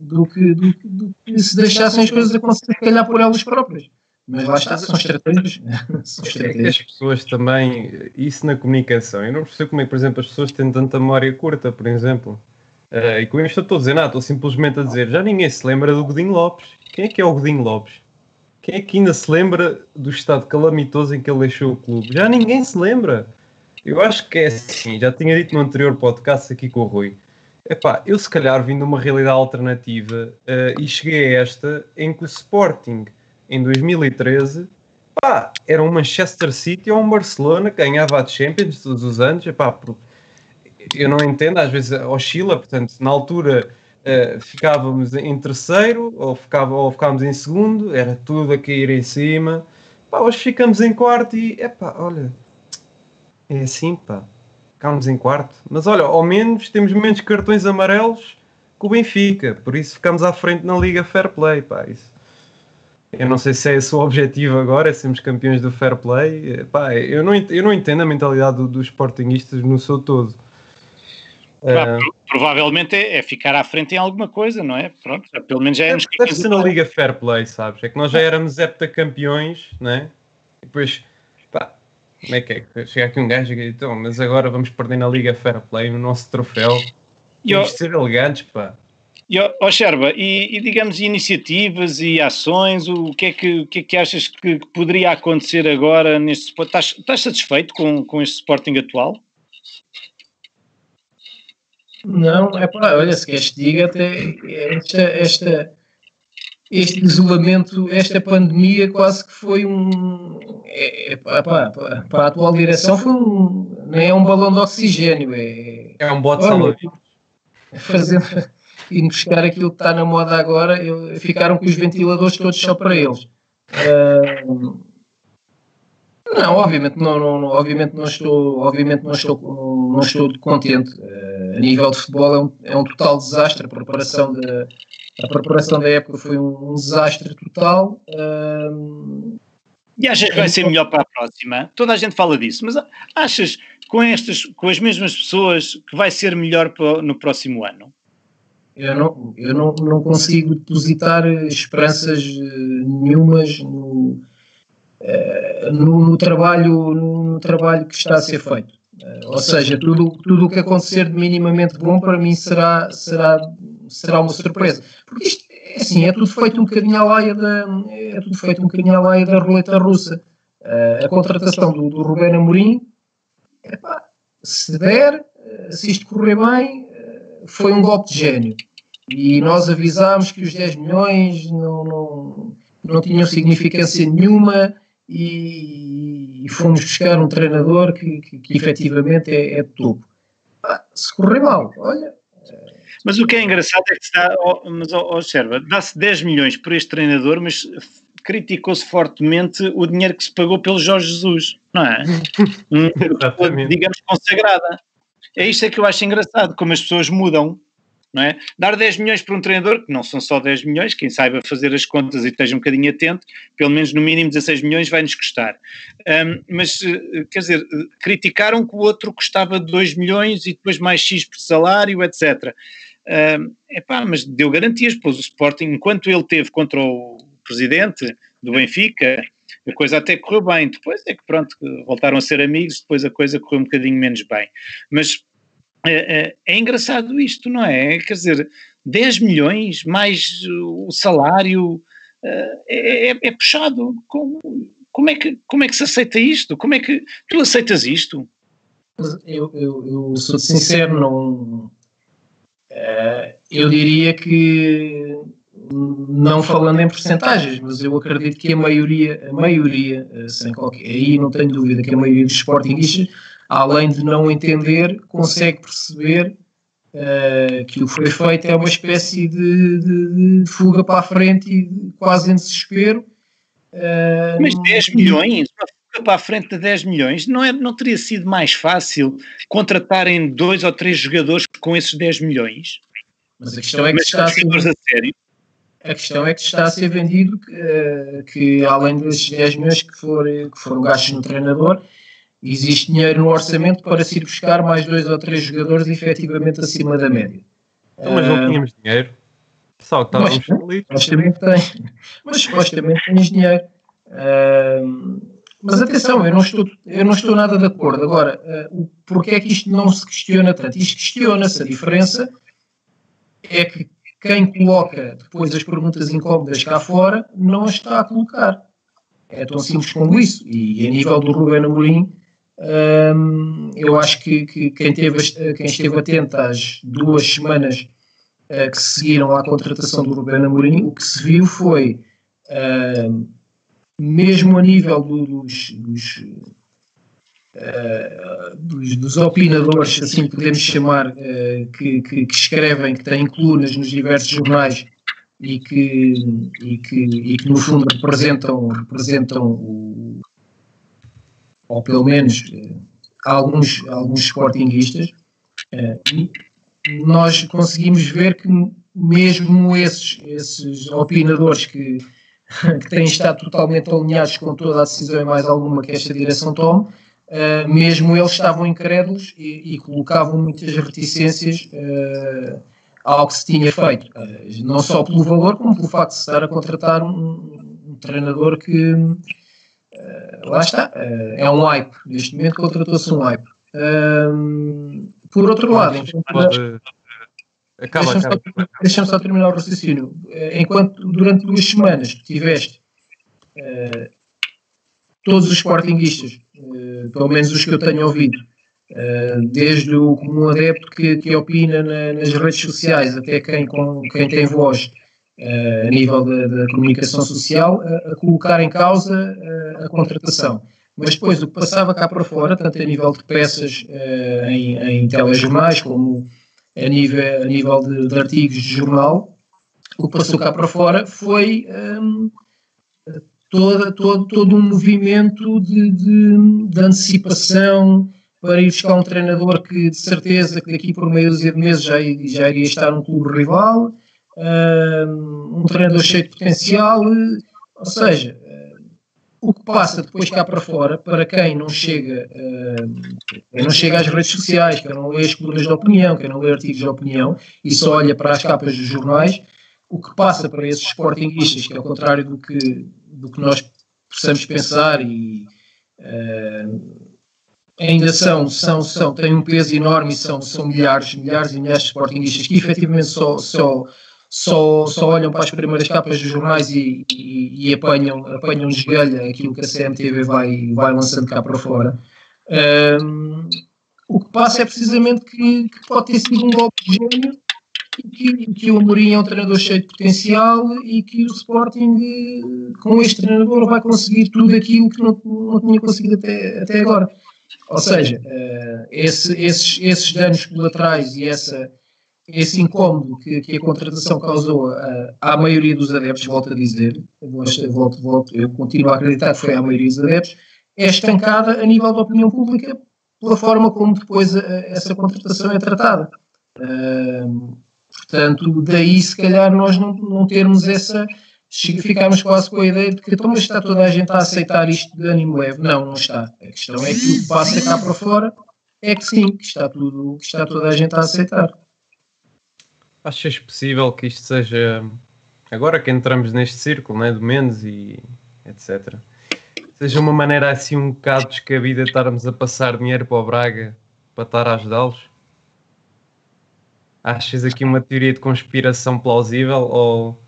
do que, do, do que se deixassem as coisas acontecer, se calhar, por elas próprias. Mas lá está, são estratégias. <laughs> são estratégias. É as pessoas também, isso na comunicação, eu não percebo como é que, por exemplo, as pessoas têm tanta memória curta, por exemplo. Uh, e com isto eu estou a dizer nada, estou simplesmente a dizer, já ninguém se lembra do Godinho Lopes. Quem é que é o Godinho Lopes? Quem é que ainda se lembra do estado calamitoso em que ele deixou o clube? Já ninguém se lembra. Eu acho que é assim, já tinha dito no anterior podcast aqui com o Rui. Epá, eu se calhar vim de uma realidade alternativa uh, e cheguei a esta em que o Sporting em 2013, pá, era um Manchester City ou um Barcelona que ganhava a Champions todos os anos, epá, eu não entendo, às vezes oscila, portanto, na altura uh, ficávamos em terceiro ou, ficava, ou ficávamos em segundo, era tudo a cair em cima, pá, hoje ficamos em quarto e, epá, olha, é assim, pá, ficámos em quarto, mas olha, ao menos temos menos cartões amarelos que o Benfica, por isso ficamos à frente na Liga Fair Play, pá, isso eu não sei se é esse o objetivo agora, é sermos campeões do fair play. Pá, eu, não, eu não entendo a mentalidade dos do sportingistas no seu todo. Uh, provavelmente é, é, ficar à frente em alguma coisa, não é? Pronto, pelo menos já é, nos Deve ser na Liga Fair Play, sabes? É que nós já éramos heptacampeões, não é? E depois, pá, como é que é? Chega aqui um gajo e diz, então, mas agora vamos perder na Liga Fair Play, no nosso troféu. Temos de ser elegantes, pá. E, oh, Sherba, e, e, digamos iniciativas e ações, o que é que, o que, é que achas que, poderia acontecer agora neste Estás, estás satisfeito com, com este Sporting atual? Não, é para, olha, se queres que diga, até esta, esta, este isolamento, esta pandemia quase que foi um. É, é, para, para, para, a atual direção foi um. Não é um balão de oxigênio, é. É um bote salarial. Fazendo e buscar aquilo que está na moda agora, eu, ficaram com os ventiladores todos só para eles. Uh, não, obviamente não, não, obviamente não estou, obviamente não estou, não estou contente. Uh, a nível de futebol é um, é um total desastre. A preparação, de, a preparação da época foi um, um desastre total. Uh, e achas que vai ser melhor para a próxima? Toda a gente fala disso, mas achas com estas, com as mesmas pessoas, que vai ser melhor para, no próximo ano? Eu não, eu não, não consigo depositar esperanças eh, nenhumas no, eh, no, no, trabalho, no trabalho que está a ser feito. Eh, ou seja, tudo, tudo o que acontecer de minimamente bom para mim será, será, será uma surpresa. Porque isto é assim, é tudo feito um bocadinho à laia da, é tudo feito um bocadinho à laia da roleta russa. a contratação do, do Rubén Amorim, epá, se der, se isto correr bem, foi um golpe de gênio. E nós avisámos que os 10 milhões não, não, não tinham significância nenhuma e, e fomos buscar um treinador que, que, que efetivamente é, é de topo. Ah, se correr mal, olha. Mas o que é engraçado é que se dá, oh, mas oh, observa, dá-se 10 milhões por este treinador, mas criticou-se fortemente o dinheiro que se pagou pelo Jorge Jesus, não é? <laughs> digamos consagrada. É isto é que eu acho engraçado, como as pessoas mudam não é? Dar 10 milhões para um treinador, que não são só 10 milhões, quem saiba fazer as contas e esteja um bocadinho atento, pelo menos no mínimo 16 milhões vai-nos custar. Um, mas, eh, quer dizer, criticaram que o outro custava 2 milhões e depois mais X por salário, etc. Um, epá, mas deu garantias, pois o Sporting, enquanto ele teve contra o presidente do Benfica, a coisa até correu bem. Depois é que, pronto, voltaram a ser amigos, depois a coisa correu um bocadinho menos bem. Mas é, é, é, engraçado isto, não é? Quer dizer, 10 milhões mais o salário é, é, é, é puxado. Como, como, é que, como é que se aceita isto? Como é que tu aceitas isto? Eu, eu, eu sou sincero, não. Uh, eu diria que não falando em porcentagens, mas eu acredito que a maioria, a maioria, sem qualquer, aí não tenho dúvida que a maioria dos sportingistas além de não entender, consegue perceber uh, que o que foi feito é uma espécie de, de, de, fuga para a frente e quase em desespero. Uh, Mas 10 milhões, uma fuga para a frente de 10 milhões, não, é, não teria sido mais fácil contratarem dois ou três jogadores com esses 10 milhões? Mas a questão é que está a ser... a sério? A questão é que está a ser vendido que, uh, que além desses 10 milhões que, for, que foram gastos no treinador, existe dinheiro no orçamento para se ir buscar mais dois ou três jogadores efetivamente acima da média. Então, mas não tínhamos dinheiro. Só que estávamos felizes. Supostamente tem. Mas supostamente tens dinheiro. Uh, mas atenção, eu não, estou, eu não estou nada de acordo. Agora, uh, porquê é que isto não se questiona tanto? Isto questiona-se. A diferença é que quem coloca depois as perguntas incómodas cá fora não as está a colocar. É tão simples como isso. E a nível do Ruben Amorim, um, eu acho que, que quem, teve, quem, esteve atento às duas semanas uh, que seguiram à contratação do Rubén Amorim, o que se viu foi, uh, mesmo a nível do, dos, dos, uh, dos, dos, opinadores, assim podemos chamar, que, que, que, escrevem, que têm colunas nos diversos jornais e que, e que, e que no fundo representam, representam o ou pelo menos eh, alguns, alguns sportinguistas, eh, nós conseguimos ver que mesmo esses, esses opinadores que, <laughs> que têm estado totalmente alinhados com toda a decisão e mais alguma que esta direção tome, uh, mesmo eles estavam incrédulos e, e colocavam muitas reticências uh, ao que se tinha feito, uh, não só pelo valor, como pelo facto de se estar a contratar um, um treinador que, Uh, lá está, uh, é um hype. Neste momento contratou-se um hype. Uh, por outro lado, enquanto, acaba, deixa-me, só, deixa só, terminar o raciocínio. Eh, enquanto durante duas semanas tiveste todos os sportinguistas, pelo menos os que eu tenho ouvido, desde o comum adepto que, que opina na, nas redes sociais até quem, com, quem tem voz a nível da, comunicação social, a, a, colocar em causa uh, a contratação. Mas depois o que passava cá para fora, tanto a nível de peças uh, em, em telejornais, como a nível, a nível de, de, artigos de jornal, o que passou cá para fora foi um, toda, todo, todo um movimento de, de, de antecipação, para ir buscar um treinador que de certeza que daqui por meio de meses já, já iria estar num clube rival, um treinador cheio de potencial, ou seja, o que passa depois cá para fora, para quem não chega, quem não chega às redes sociais, quem não lê as colunas de opinião, quem não lê artigos de opinião e só olha para as capas dos jornais, o que passa para esses sportinguistas, que é o contrário do que, do que nós possamos pensar e uh, ainda são, são, são, têm um peso enorme e são, são milhares, milhares e milhares de sportinguistas que efetivamente só, só, só, só olham para as primeiras capas dos jornais e, e, e apanham, apanham desgalha aquilo que a CMTV vai, vai lançando cá para fora. Um, o que passa é precisamente que, que, pode ter sido um golpe de gênio e que, que o Amorim é um treinador cheio de potencial e que o Sporting, com este treinador, vai conseguir tudo aquilo que não, não tinha conseguido até, até agora. Ou seja, uh, esse, esses, esses danos colaterais e essa, esse incómodo que, que a contratação causou uh, à maioria dos adeptos, volto a dizer, volto, volto, eu continuo a acreditar que foi à maioria dos adeptos, é estancada a nível da opinião pública pela forma como depois a, essa contratação é tratada. Uh, portanto, daí se calhar nós não, não termos essa ficámos quase com a ideia de que então, mas está toda a gente a aceitar isto de ânimo leve. Não, não está. A questão é que o que passa cá para fora é que sim, que está, tudo, que está toda a gente a aceitar. Achas possível que isto seja, agora que entramos neste círculo né, do Mendes e etc., seja uma maneira assim um bocado descabida de estarmos a passar dinheiro para o Braga para estar a ajudá-los? Achas aqui uma teoria de conspiração plausível ou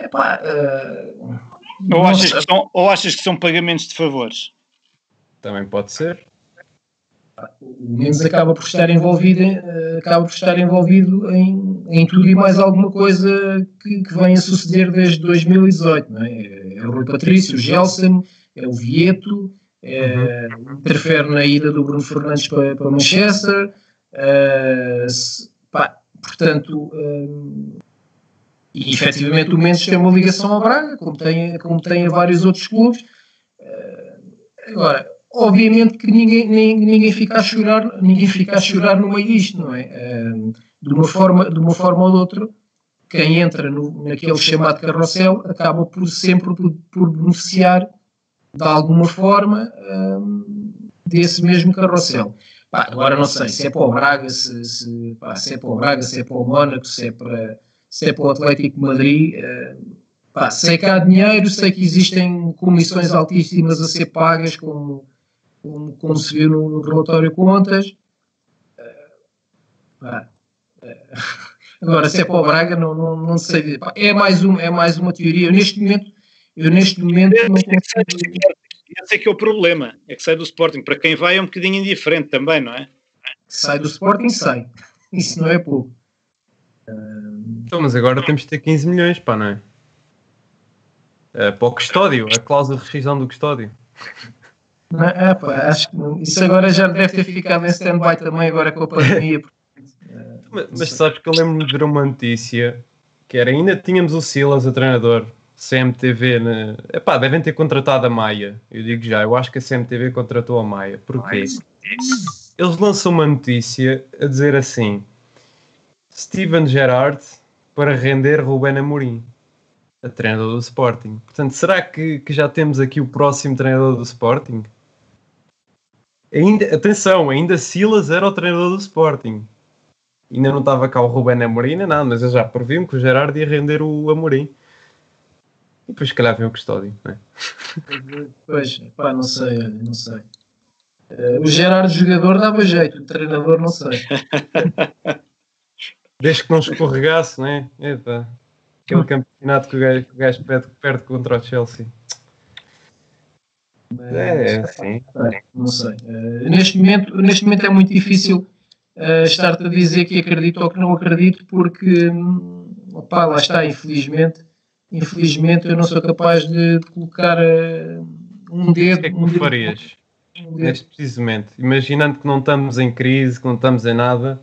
Epá, uh, ou, achas que são, ou achas que são pagamentos de favores? Também pode ser. O Mendes acaba por estar envolvido, uh, acaba por estar envolvido em, em tudo e mais alguma coisa que, que vem a suceder desde 2018. Não é? é o Rui Patrício, o Gelson, é o Vieto, é, interfere na ida do Bruno Fernandes para, para Manchester. Se, pá, portanto, e efetivamente o Mendes tem uma ligação ao Braga, como tem, como tem a vários outros clubes. Agora, obviamente que ninguém, ninguém, ninguém, fica a chorar, ninguém fica a chorar no meio disto, não é? De, uma forma, de uma forma ou de outra, quem entra no, naquele chamado carrossel acaba por sempre por, por beneficiar de alguma forma um, desse mesmo carrossel. Pá, agora não sei se é para o Braga, se, se, pá, se é para o Braga, se é para o Mónaco, se é para se é para o Atlético Madrid. Uh, pá, sei que há dinheiro, sei que existem comissões altíssimas a ser pagas, como, como, como se viu no, no relatório Contas. Uh, pá, uh, <laughs> agora, se é para o Braga, não, não, não sei. É, mais um, é mais uma teoria. Eu, neste momento, eu neste momento não consigo. Esse é que é o problema, é que sai do Sporting. Para quem vai é um bocadinho indiferente também, não é? Sai do Sporting, sai. Isso não é pouco. Então, mas agora temos de ter 15 milhões, pá, não é? é para o custódio, a cláusula de rescisão do custódio. Não, é, pá, acho que isso agora já deve ter ficado em stand-by também, agora com a pandemia. mas, mas sabes que eu lembro-me de ver uma notícia que era ainda tínhamos o Silas, o treinador, CMTV, na... Epá, devem ter contratado a Maia. Eu digo já, eu acho que a CMTV contratou a Maia. Porquê? Eles lançam uma notícia a dizer assim: Steven Gerrard para render Ruben Amorim, a treinador do Sporting. Portanto, será que, que já temos aqui o próximo treinador do Sporting? Ainda, atenção, ainda Silas era o treinador do Sporting. Ainda não estava cá o Ruben Amorim, nem nada, mas eu já previ-me que o Gerard ia render o Amorim. E depois, se calhar, vem o Custódio, não é? Pois, pá, não sei, não sei. Uh, o Gerard jogador dava jeito, o treinador não sei. <laughs> Desde que não escorregasse, né? Epa. Aquele <laughs> campeonato que o gajo, o gajo perde, perde contra o Chelsea. Mas, é, é sim. Não sei. Uh, neste, momento, neste momento é muito difícil uh, estar-te a dizer que acredito ou que não acredito, porque hum, opá, lá está, infelizmente, infelizmente eu não sou capaz de, de colocar uh, um dedo. O que é que um farias? Um neste precisamente, imaginando que não estamos em crise, que não estamos em nada,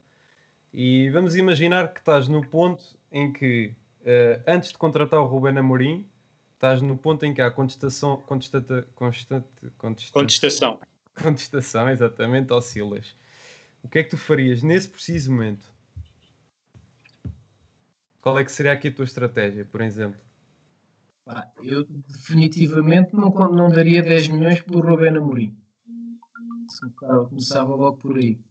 e vamos imaginar que estás no ponto em que, uh, antes de contratar o Ruben Amorim, estás no ponto em que há contestação, contestata, constante, contestação. contestação. Contestação, exatamente, oscilas. O que é que tu farias nesse preciso momento? Qual é que seria aqui a tua estratégia, por exemplo? eu definitivamente não, não daria 10 milhões por Rubén Amorim. Começava logo por aí.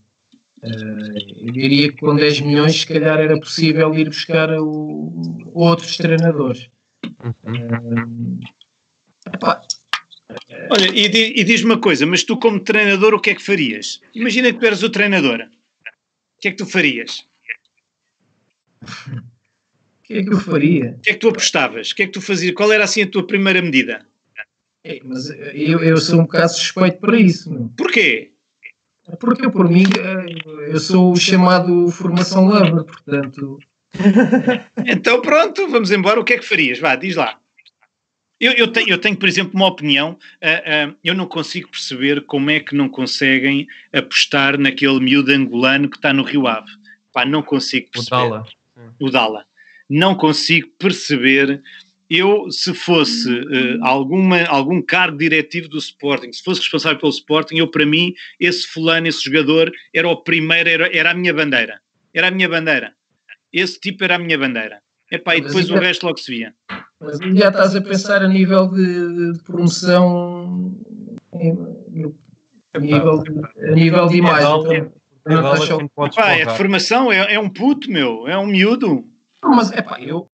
Uh, eu diria que com 10 milhões, se calhar, era possível ir buscar o, outros treinadores. Uhum. Uh, Olha, e, e diz-me uma coisa, mas tu, como treinador, o que é que farias? Imagina que tu eras o treinador. O que é que tu farias? O que é que eu faria? O que é que tu apostavas? O que é que tu fazias? Qual era assim a tua primeira medida? É, mas eu, eu sou um bocado suspeito para isso. Meu. Porquê? Porque por mim eh, eu sou o chamado formação lover, portanto. Então pronto, vamos embora. O que é que farias? Vá, diz lá. Eu, eu, tenho, eu tenho, por exemplo, uma opinião. Uh, uh, eu não consigo perceber como é que não conseguem apostar naquele miúdo angolano que está no Rio Ave. Pá, não consigo perceber. O Dala. O Dala não consigo perceber. Eu, se fosse uh, alguma, algum cargo diretivo do Sporting, se fosse responsável pelo Sporting, eu, para mim, esse fulano, esse jogador, era o primeiro, era, era a minha bandeira. Era a minha bandeira. Esse tipo era a minha bandeira. Epá, e depois o resto logo se via. Mas já estás a pensar a nível de, de promoção, a nível de, a nível de imagem. Epá, é formação, é, é um puto, meu, é um miúdo. Mas, epá, eu,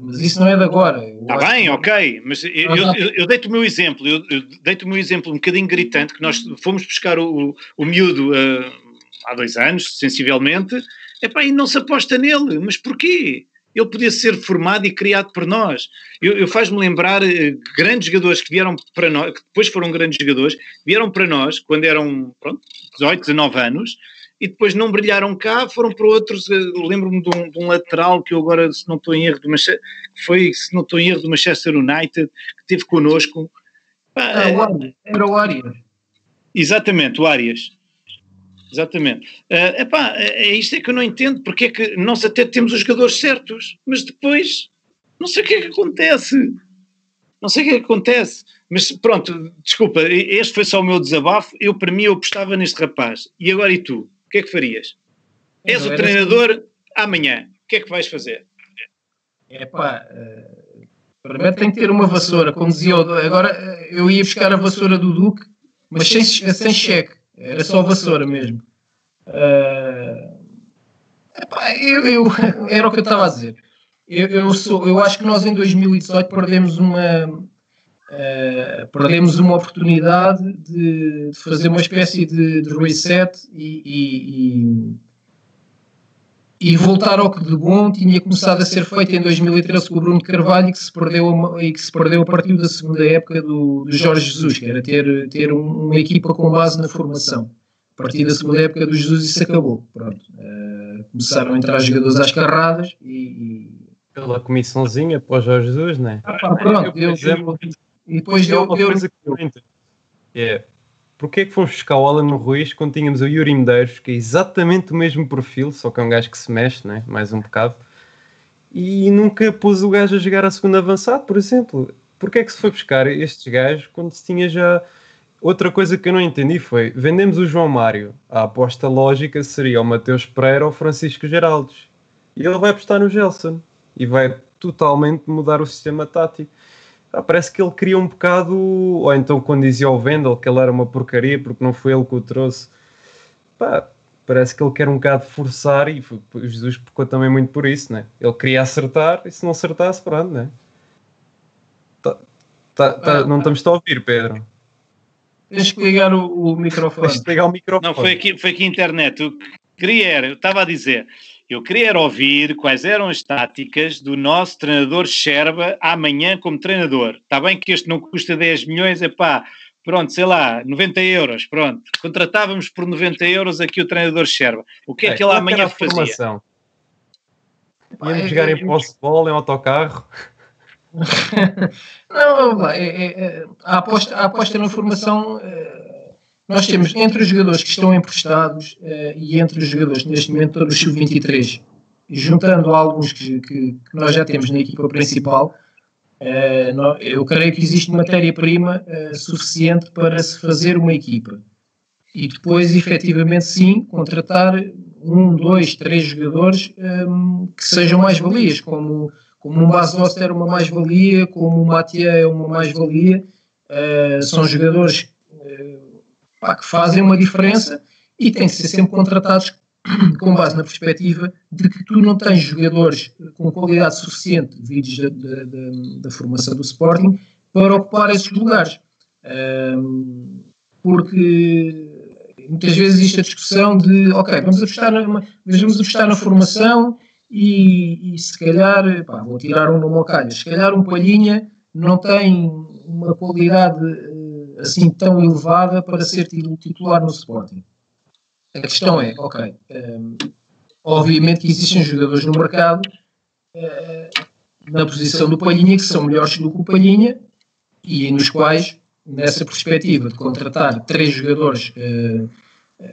mas isso não é de agora. Está bem, que... ok, mas eu, eu, eu, eu deito o meu exemplo, eu, eu deito o meu exemplo um bocadinho gritante, que nós fomos buscar o, o miúdo uh, há dois anos, sensivelmente, epá, e não se aposta nele, mas porquê? Ele podia ser formado e criado por nós. Eu, eu faz-me lembrar uh, grandes jogadores que vieram para nós, que depois foram grandes jogadores, vieram para nós quando eram pronto, 18, 19 anos, e depois não brilharam cá, foram para outros. Eh, lembro-me de, um, de um, lateral que eu agora, se não estou em erro, Manchester, foi, se não estou em erro, do Manchester United, que esteve connosco. Ah, era o Arias. Exatamente, o Arias. Exatamente. Uh, epá, é, é isto é que eu não entendo, porque é que nós até temos os jogadores certos, mas depois não sei o que é que acontece. Não sei o que é que acontece. Mas pronto, desculpa, este foi só o meu desabafo. Eu, para mim, eu apostava neste rapaz. E agora e tu? que é que farias? És o treinador assim. amanhã, o que é que vais fazer? É pá, uh, primeiro tem que ter uma vassoura, como dizia agora eh, eu ia buscar a vassoura do Duque, mas sem, sem cheque, era só vassoura mesmo. Uh, epá, eu, eu, era o que eu estava a dizer. Eu, eu, sou, eu acho que nós em 2018 perdemos uma, Uh, perdemos uma oportunidade de, de, fazer uma espécie de, de reset e, e, e, e, voltar ao que de bom tinha começado a ser feito em 2013 com o Bruno Carvalho e que se perdeu, e que se perdeu a partir da segunda época do, do Jorge Jesus, que era ter, ter uma equipa com base na formação. A partir da segunda época do Jesus isso acabou. Pronto. Uh, começaram a entrar jogadores às carradas e, pela comissãozinha para o Jorge Jesus, não é? Ah, pá, pronto, eu, por exemplo, e depois deu. Eu É. Porquê é que fomos buscar o Alan Ruiz quando tínhamos o Yuri Medeiros, que é exatamente o mesmo perfil, só que é um gajo que se mexe, né? mais um bocado, e nunca pôs o gajo a jogar a segunda avançado, por exemplo? Porquê é que se foi buscar estes gajos quando se tinha já. Outra coisa que eu não entendi foi: vendemos o João Mário, a aposta lógica seria o Mateus Pereira ou o Francisco Geraldes, e ele vai apostar no Gelson e vai totalmente mudar o sistema tático parece que ele queria um bocado, ou então quando dizia ao Vendel que ele era uma porcaria porque não foi ele que o trouxe, pá, parece que ele quer um bocado forçar e o Jesus pecou também muito por isso, né? Ele queria acertar e se não acertasse, pronto, né? Tá, tá, tá, ah, não estamos a ouvir, Pedro. Tens que ligar o, o microfone. Tens que ligar o microfone. Não, foi aqui, foi aqui a internet. O que queria era, eu estava a dizer, eu queria ouvir quais eram as táticas do nosso treinador Sherba amanhã como treinador. Está bem que este não custa 10 milhões, é pá, pronto, sei lá, 90 euros, pronto. Contratávamos por 90 euros aqui o treinador Sherba. O que é, é que ele amanhã fazia? Formação? Íamos jogar em posse de bola, em autocarro. <laughs> não, é, é, é, a, aposta, a aposta na formação é, nós temos entre os jogadores que estão emprestados uh, e entre os jogadores neste momento todos os sub-23, juntando alguns que, que, que, nós já temos na equipa principal, Uh, eu creio que existe matéria-prima uh, suficiente para se fazer uma equipa. E depois, efetivamente, sim, contratar um, dois, três jogadores um, que sejam mais-valias, como, como um Bas é uma mais-valia, como o Matia é uma mais-valia. Uh, são jogadores pá, que fazem uma diferença e têm que ser sempre contratados <clears throat> com base na perspectiva de que tu não tens jogadores com qualidade suficiente, vídeos da, formação do Sporting, para ocupar esses lugares. Um, porque muitas vezes existe a discussão de, ok, vamos apostar na, vamos apostar na formação e, e se calhar, pá, vou tirar um nome ao calho, se calhar um Palhinha não tem uma qualidade assim tão elevada para ser titular no Sporting. A questão é, ok, um, ehm, obviamente que existem jogadores no mercado uh, na posição do Palhinha que são melhores do que o Palhinha e nos quais, nessa perspectiva de contratar três jogadores uh,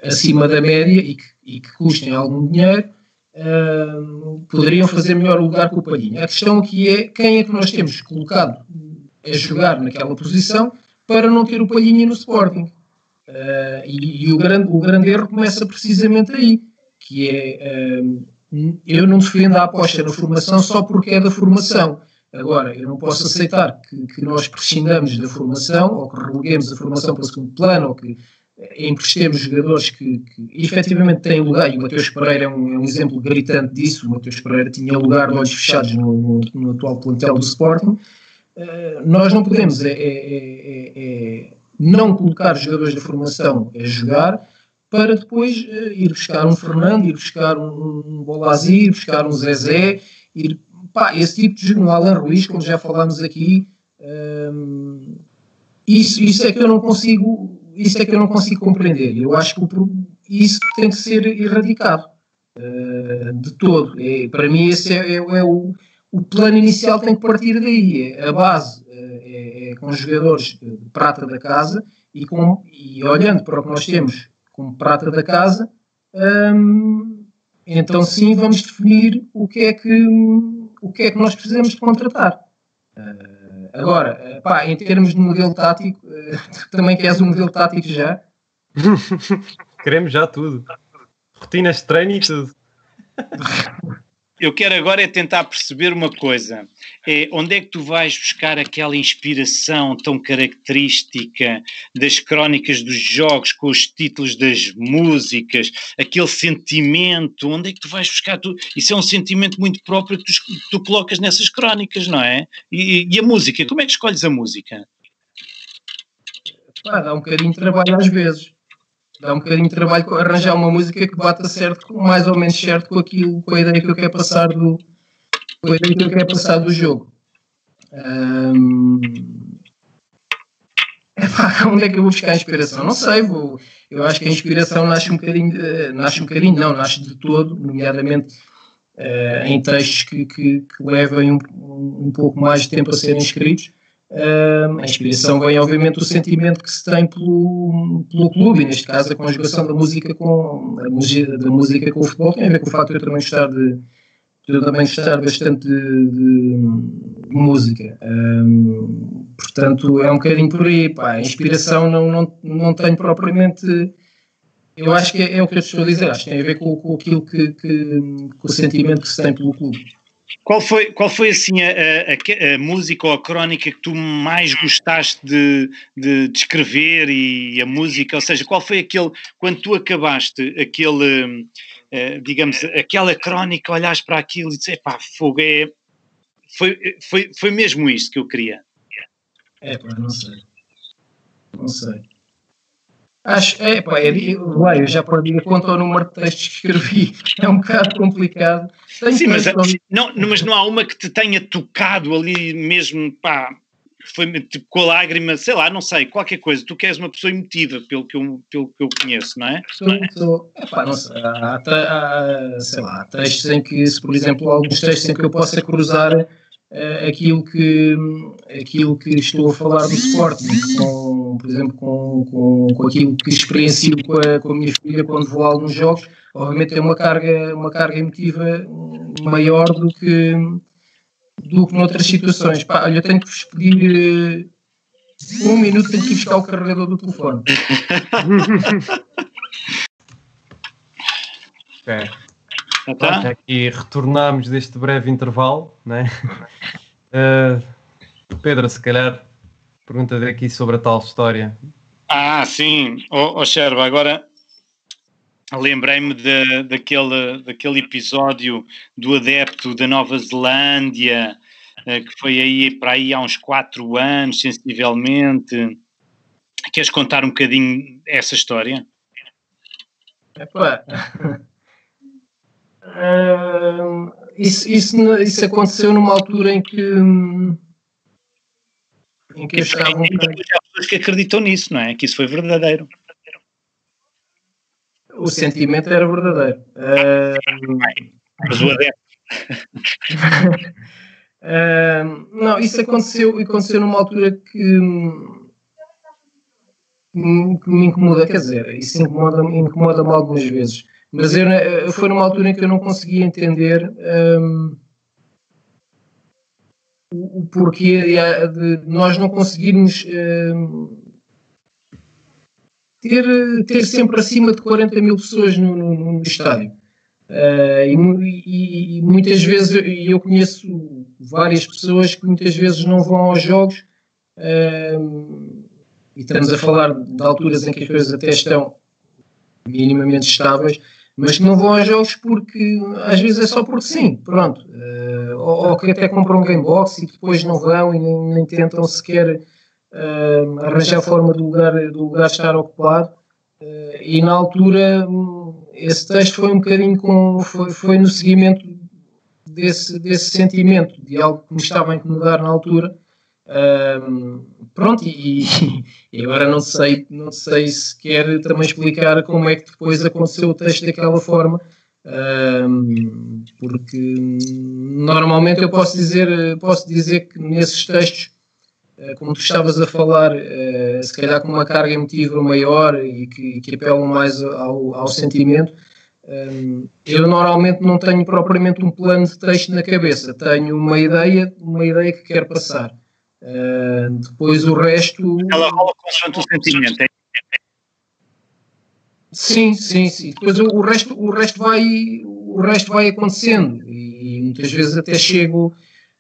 acima da média e que, e que custem algum dinheiro, uh, poderiam fazer melhor lugar que o Palhinha. A questão aqui é quem é que nós temos colocado a jogar naquela posição para não ter o Palhinha no Sporting. Uh, e, e o, grande, o grande erro começa precisamente aí, que é uh, eu não defendo a aposta na formação só porque é da formação. Agora, eu não posso aceitar que, que nós prescindamos da formação ou que releguemos a formação para o segundo plano ou que emprestemos jogadores que, que efetivamente têm lugar, e o Mateus Pereira é um, é um, exemplo gritante disso. O Mateus Pereira tinha lugar de olhos fechados no, no, no atual plantel do Sporting. Uh, nós não podemos é, é, é, não colocar jogadores da formação a jogar para depois uh, ir buscar um Fernando, ir buscar um, um ir buscar um Zezé, ir, pá, esse tipo de um Alan Ruiz, como já falámos aqui, um, isso, isso é que eu não consigo isso é que eu não consigo compreender. Eu acho que isso tem que ser erradicado uh, de todo. É, para mim, esse é, é, é, o, o plano inicial tem que partir daí. A base é, é, com os jogadores de prata da casa e, com, e olhando para o que nós temos como prata da casa, hum, então sim vamos definir o que é que, o que, é que nós precisamos de contratar. Uh, agora, pá, em termos de modelo tático, uh, <laughs> também queres um modelo tático já? <laughs> Queremos já tudo. Rotinas de treino e tudo. <laughs> eu quero agora é tentar perceber uma coisa. É, onde é que tu vais buscar aquela inspiração tão característica das crónicas dos jogos, com os títulos das músicas, aquele sentimento? Onde é que tu vais buscar? Tu, isso é um sentimento muito próprio que tu, tu colocas nessas crónicas, não é? E, e, a música, como é que escolhes a música? Pá, dá um bocadinho de trabalho às vezes dá um bocadinho de trabalho arranjar uma música que bata certo, mais ou menos certo com aquilo, com a ideia que eu quero passar do, com a ideia que eu quero passar do jogo. Um, <laughs> onde é que eu vou buscar a inspiração? Não sei, vou, eu acho que a inspiração nasce um bocadinho, nasce um bocadinho, não, nasce de todo, nomeadamente uh, em textos que, que, que levem um, um pouco mais de tempo a serem escritos a inspiração vem, obviamente, do sentimento que se tem pelo, pelo clube, e neste caso a conjugação da música com a música, da música com o futebol tem a ver com o facto de eu também gostar de eu também gostar bastante de, de, de música. Portanto, é um bocadinho por aí. Pá. A inspiração não, não, não tenho propriamente. Eu acho que é, é, o que eu estou a dizer, acho que tem a ver com, com aquilo que, que, com o sentimento que se tem pelo clube. Qual foi, qual foi assim a, a, a, música ou a crónica que tu mais gostaste de, de, de, escrever e a música? Ou seja, qual foi aquele, quando tu acabaste aquele, uh, digamos, aquela crónica, olhaste para aquilo e disse, pá, fogo, é, foi, foi, foi mesmo isto que eu queria? É, pá, não sei. Não sei. Acho, é, pá, é, eu já perdi quanto ao número de textos que escrevi, é um bocado complicado. Tenho Sim, mas, não, mas não há uma que te tenha tocado ali mesmo, pá, foi tipo com a lágrima, sei lá, não sei, qualquer coisa. Tu queres uma pessoa emotiva, pelo que eu, pelo que eu conheço, não é? Sou, sou, epá, não sei, há, há, sei lá, há textos em que, se por exemplo, alguns textos em que eu possa cruzar uh, aquilo, que, aquilo que estou a falar do Sporting, com, por exemplo, com, com, com aquilo que experiencio com a, com a minha filha quando vou a alguns jogos, obviamente tem uma carga, uma carga emotiva maior do que do que noutras situações. Pá, olha, eu tenho que vos pedir uh, um minuto, tenho que ir buscar o carregador do telefone. <laughs> ok. Então? Aqui retornamos deste breve intervalo, né? Uh, <laughs> Pedro, se calhar pergunta aqui sobre a tal história. Ah, sim, oh, oh Sherba, agora lembrei-me daquele, daquele episódio do adepto da Nova Zelândia, uh, que foi aí para aí há uns quatro anos, sensivelmente. Queres contar um bocadinho essa história? Epá. <laughs> Uh, isso, isso, isso aconteceu numa altura em que em que eu estava um bocadinho... Há pessoas que acreditam nisso, não é? Que isso foi verdadeiro. O sentimento era verdadeiro. Uh, Mas o adepto. uh, <laughs> não, isso aconteceu, aconteceu numa altura que, que me incomoda, quer dizer, isso incomoda-me incomoda algumas vezes. Mas eu, eh, foi numa altura em que eu não conseguia entender um, o porquê de nós não conseguirmos um, ter, ter sempre acima de 40 mil pessoas no, no, no estádio. Uh, e, e, muitas vezes eu conheço várias pessoas que muitas vezes não vão aos jogos uh, e estamos a falar de alturas em que as coisas até estão minimamente estáveis mas que não vão aos jogos porque às vezes é só porque sim, pronto. Uh, ou, ou, que até compram um gamebox e depois não vão e nem, nem tentam sequer uh, arranjar a forma do lugar, do lugar estar ocupado. Uh, e na altura esse texto foi um bocadinho com, foi, foi no seguimento desse, desse sentimento, de algo que me estava a incomodar na altura. Pronto, e, e, agora não sei, não sei se quer também explicar como é que depois aconteceu o texto daquela forma, um, porque normalmente eu posso dizer, posso dizer que nesses textos, eh, como tu estavas a falar, eh, se calhar com uma carga emotiva maior e que, que apelam mais ao, ao sentimento, eu normalmente não tenho propriamente um plano de texto na cabeça, tenho uma ideia, uma ideia que quero passar. Uh, depois o resto. Ela rola consoante o sentimento, é? Sim, sim, sim. Depois o, o, resto, o, resto vai, o resto vai acontecendo e muitas vezes até chego,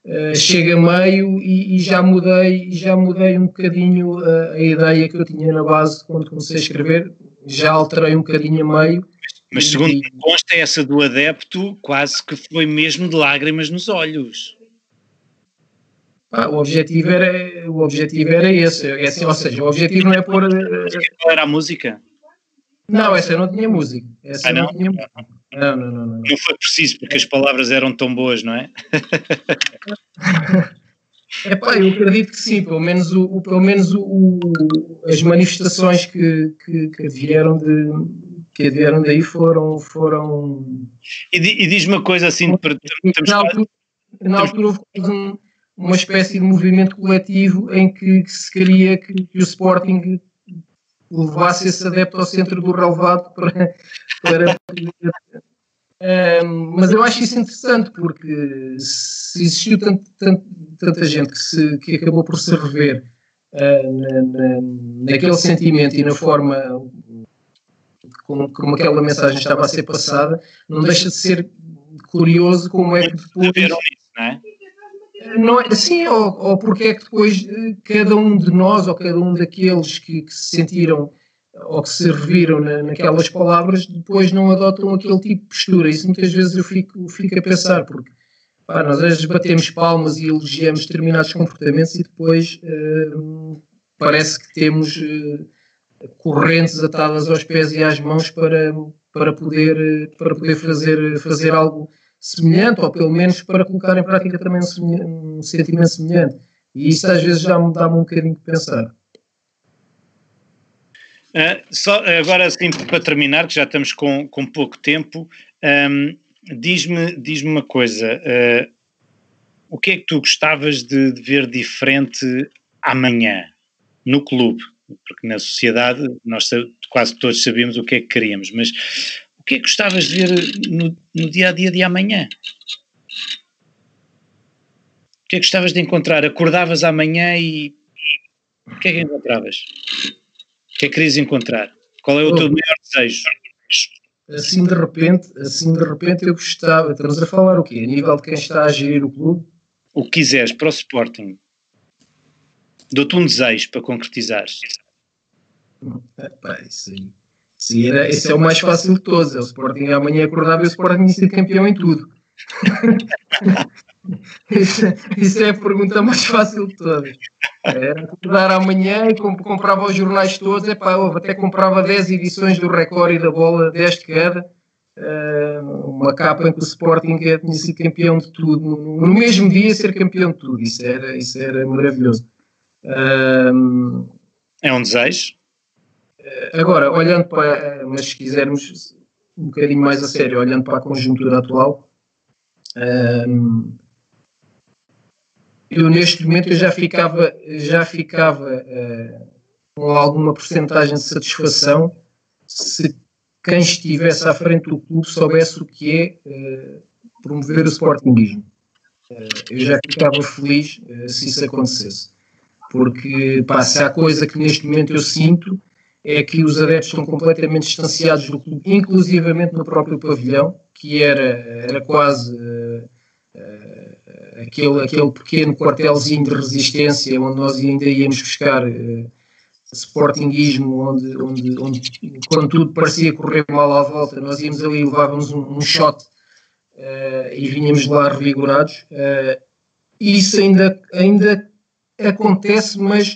uh, chego a meio e, e, já mudei, já mudei um bocadinho a, a, ideia que eu tinha na base quando comecei a escrever, já alterei um bocadinho a meio. Mas segundo me consta, essa do adepto quase que foi mesmo de lágrimas nos olhos. O objetivo era, o objetivo era esse, é assim, ou seja, o objetivo não é pôr. Qual era a música? Não, essa não tinha música. Essa ah, não? não tinha. Não, não, não, não. Não foi preciso, porque as palavras eram tão boas, não é? <laughs> É pá, eu acredito que sim, pelo menos, o, pelo menos o, as manifestações que, que, que, vieram de, que vieram daí foram. foram... E, e diz uma coisa assim, para, na, altura, na altura houve um, uma espécie de movimento coletivo em que, se queria que, que, o Sporting levasse esse adepto ao centro do relevado para. para um, mas eu acho isso interessante porque se existiu tanto, tanto, tanta gente que, se, que acabou por se rever uh, na, na, naquele sentimento e na forma como, como aquela mensagem estava a ser passada, não deixa de ser curioso como é que depois. Não é? Não é, sim, ou, ou porque é que depois eh, cada um de nós, ou cada um daqueles que, que se sentiram ou que se reviram na, naquelas palavras, depois não adotam aquele tipo de postura. Isso muitas vezes eu fico, fico a pensar, porque pá, nós às vezes batemos palmas e elogiamos determinados comportamentos e depois uh, parece que temos uh, correntes atadas aos pés e às mãos para, para, poder, para poder fazer, fazer algo semelhante, ou pelo menos para colocar em prática também um, um sentimento semelhante. E isso às vezes já me dá-me um bocadinho de pensar. Uh, só agora assim para terminar, que já estamos com, com pouco tempo, um, diz-me diz uma coisa, uh, o que é que tu gostavas de, de, ver diferente amanhã no clube? Porque na sociedade nós quase todos sabemos o que é que queríamos, mas que é que gostavas de ver no, no dia a dia de amanhã? que é que gostavas de encontrar? Acordavas amanhã e o que é que encontravas? O que é que querias encontrar? Qual é o teu maior desejo? Assim de repente, assim de repente eu gostava, estamos a falar o quê? A nível de quem está a gerir o clube? O que quiseres para o Sporting. Dou-te um desejo para concretizar. Epá, isso aí. Sim, era, esse é o mais fácil de todos. É o Sporting amanhã acordava e o Sporting ia ser campeão em tudo. <laughs> isso, isso, é a pergunta mais fácil de todas. Era acordar amanhã e comprava os jornais todos. Epá, eu até comprava 10 edições do Record e da Bola, 10 de cada. Uh, uma capa em que o Sporting tinha sido campeão de tudo. No, mesmo dia ser campeão de tudo. Isso era, isso era maravilhoso. Uh, é um desejo? Agora, olhando para, mas se quisermos um bocadinho mais a sério, olhando para a conjuntura atual, um, eu neste momento já ficava, já ficava uh, com alguma porcentagem de satisfação se quem estivesse à frente do clube soubesse o que é uh, promover o sportingismo. Uh, eu já ficava feliz se isso acontecesse. Porque pá, se há coisa que neste momento eu sinto é que os adeptos estão completamente distanciados do clube, inclusivamente no próprio pavilhão, que era, era quase uh, uh, aquele, aquele pequeno quartelzinho de resistência onde nós ainda íamos buscar uh, sportinguismo, onde, onde, onde quando tudo parecia correr mal à volta, nós íamos ali e levávamos um, um shot uh, e vinhamos lá revigorados. isso ainda, ainda acontece, mas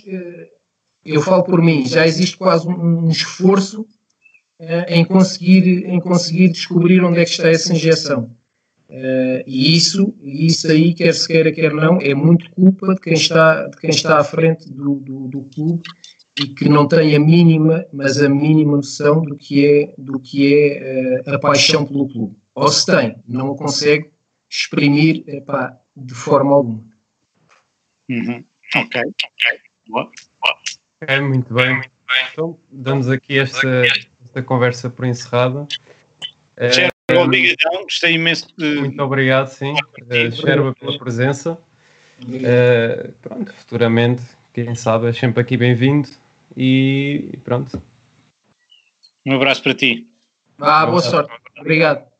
eu falo por mim, já existe quase um, um esforço uh, em, conseguir, em conseguir descobrir onde é que está essa injeção. Uh, e isso, isso aí, quer se queira, quer não, é muito culpa de quem está, de quem está à frente do, do, do clube e que não tem a mínima, mas a mínima noção do que é, do que é uh, a paixão pelo clube. Ou se tem, não o consegue exprimir epá, de forma alguma. Uhum. Ok, ok. Boa. É, muito bem. Muito bem. Então, damos aqui esta, esta conversa por encerrada. É, obrigadão, gostei imenso de... Muito obrigado, sim, uh, Sherba, pela presença. Uh, pronto, futuramente, quem sabe, é sempre aqui bem-vindo e pronto. Um abraço para ti. Ah, boa sorte. Obrigado.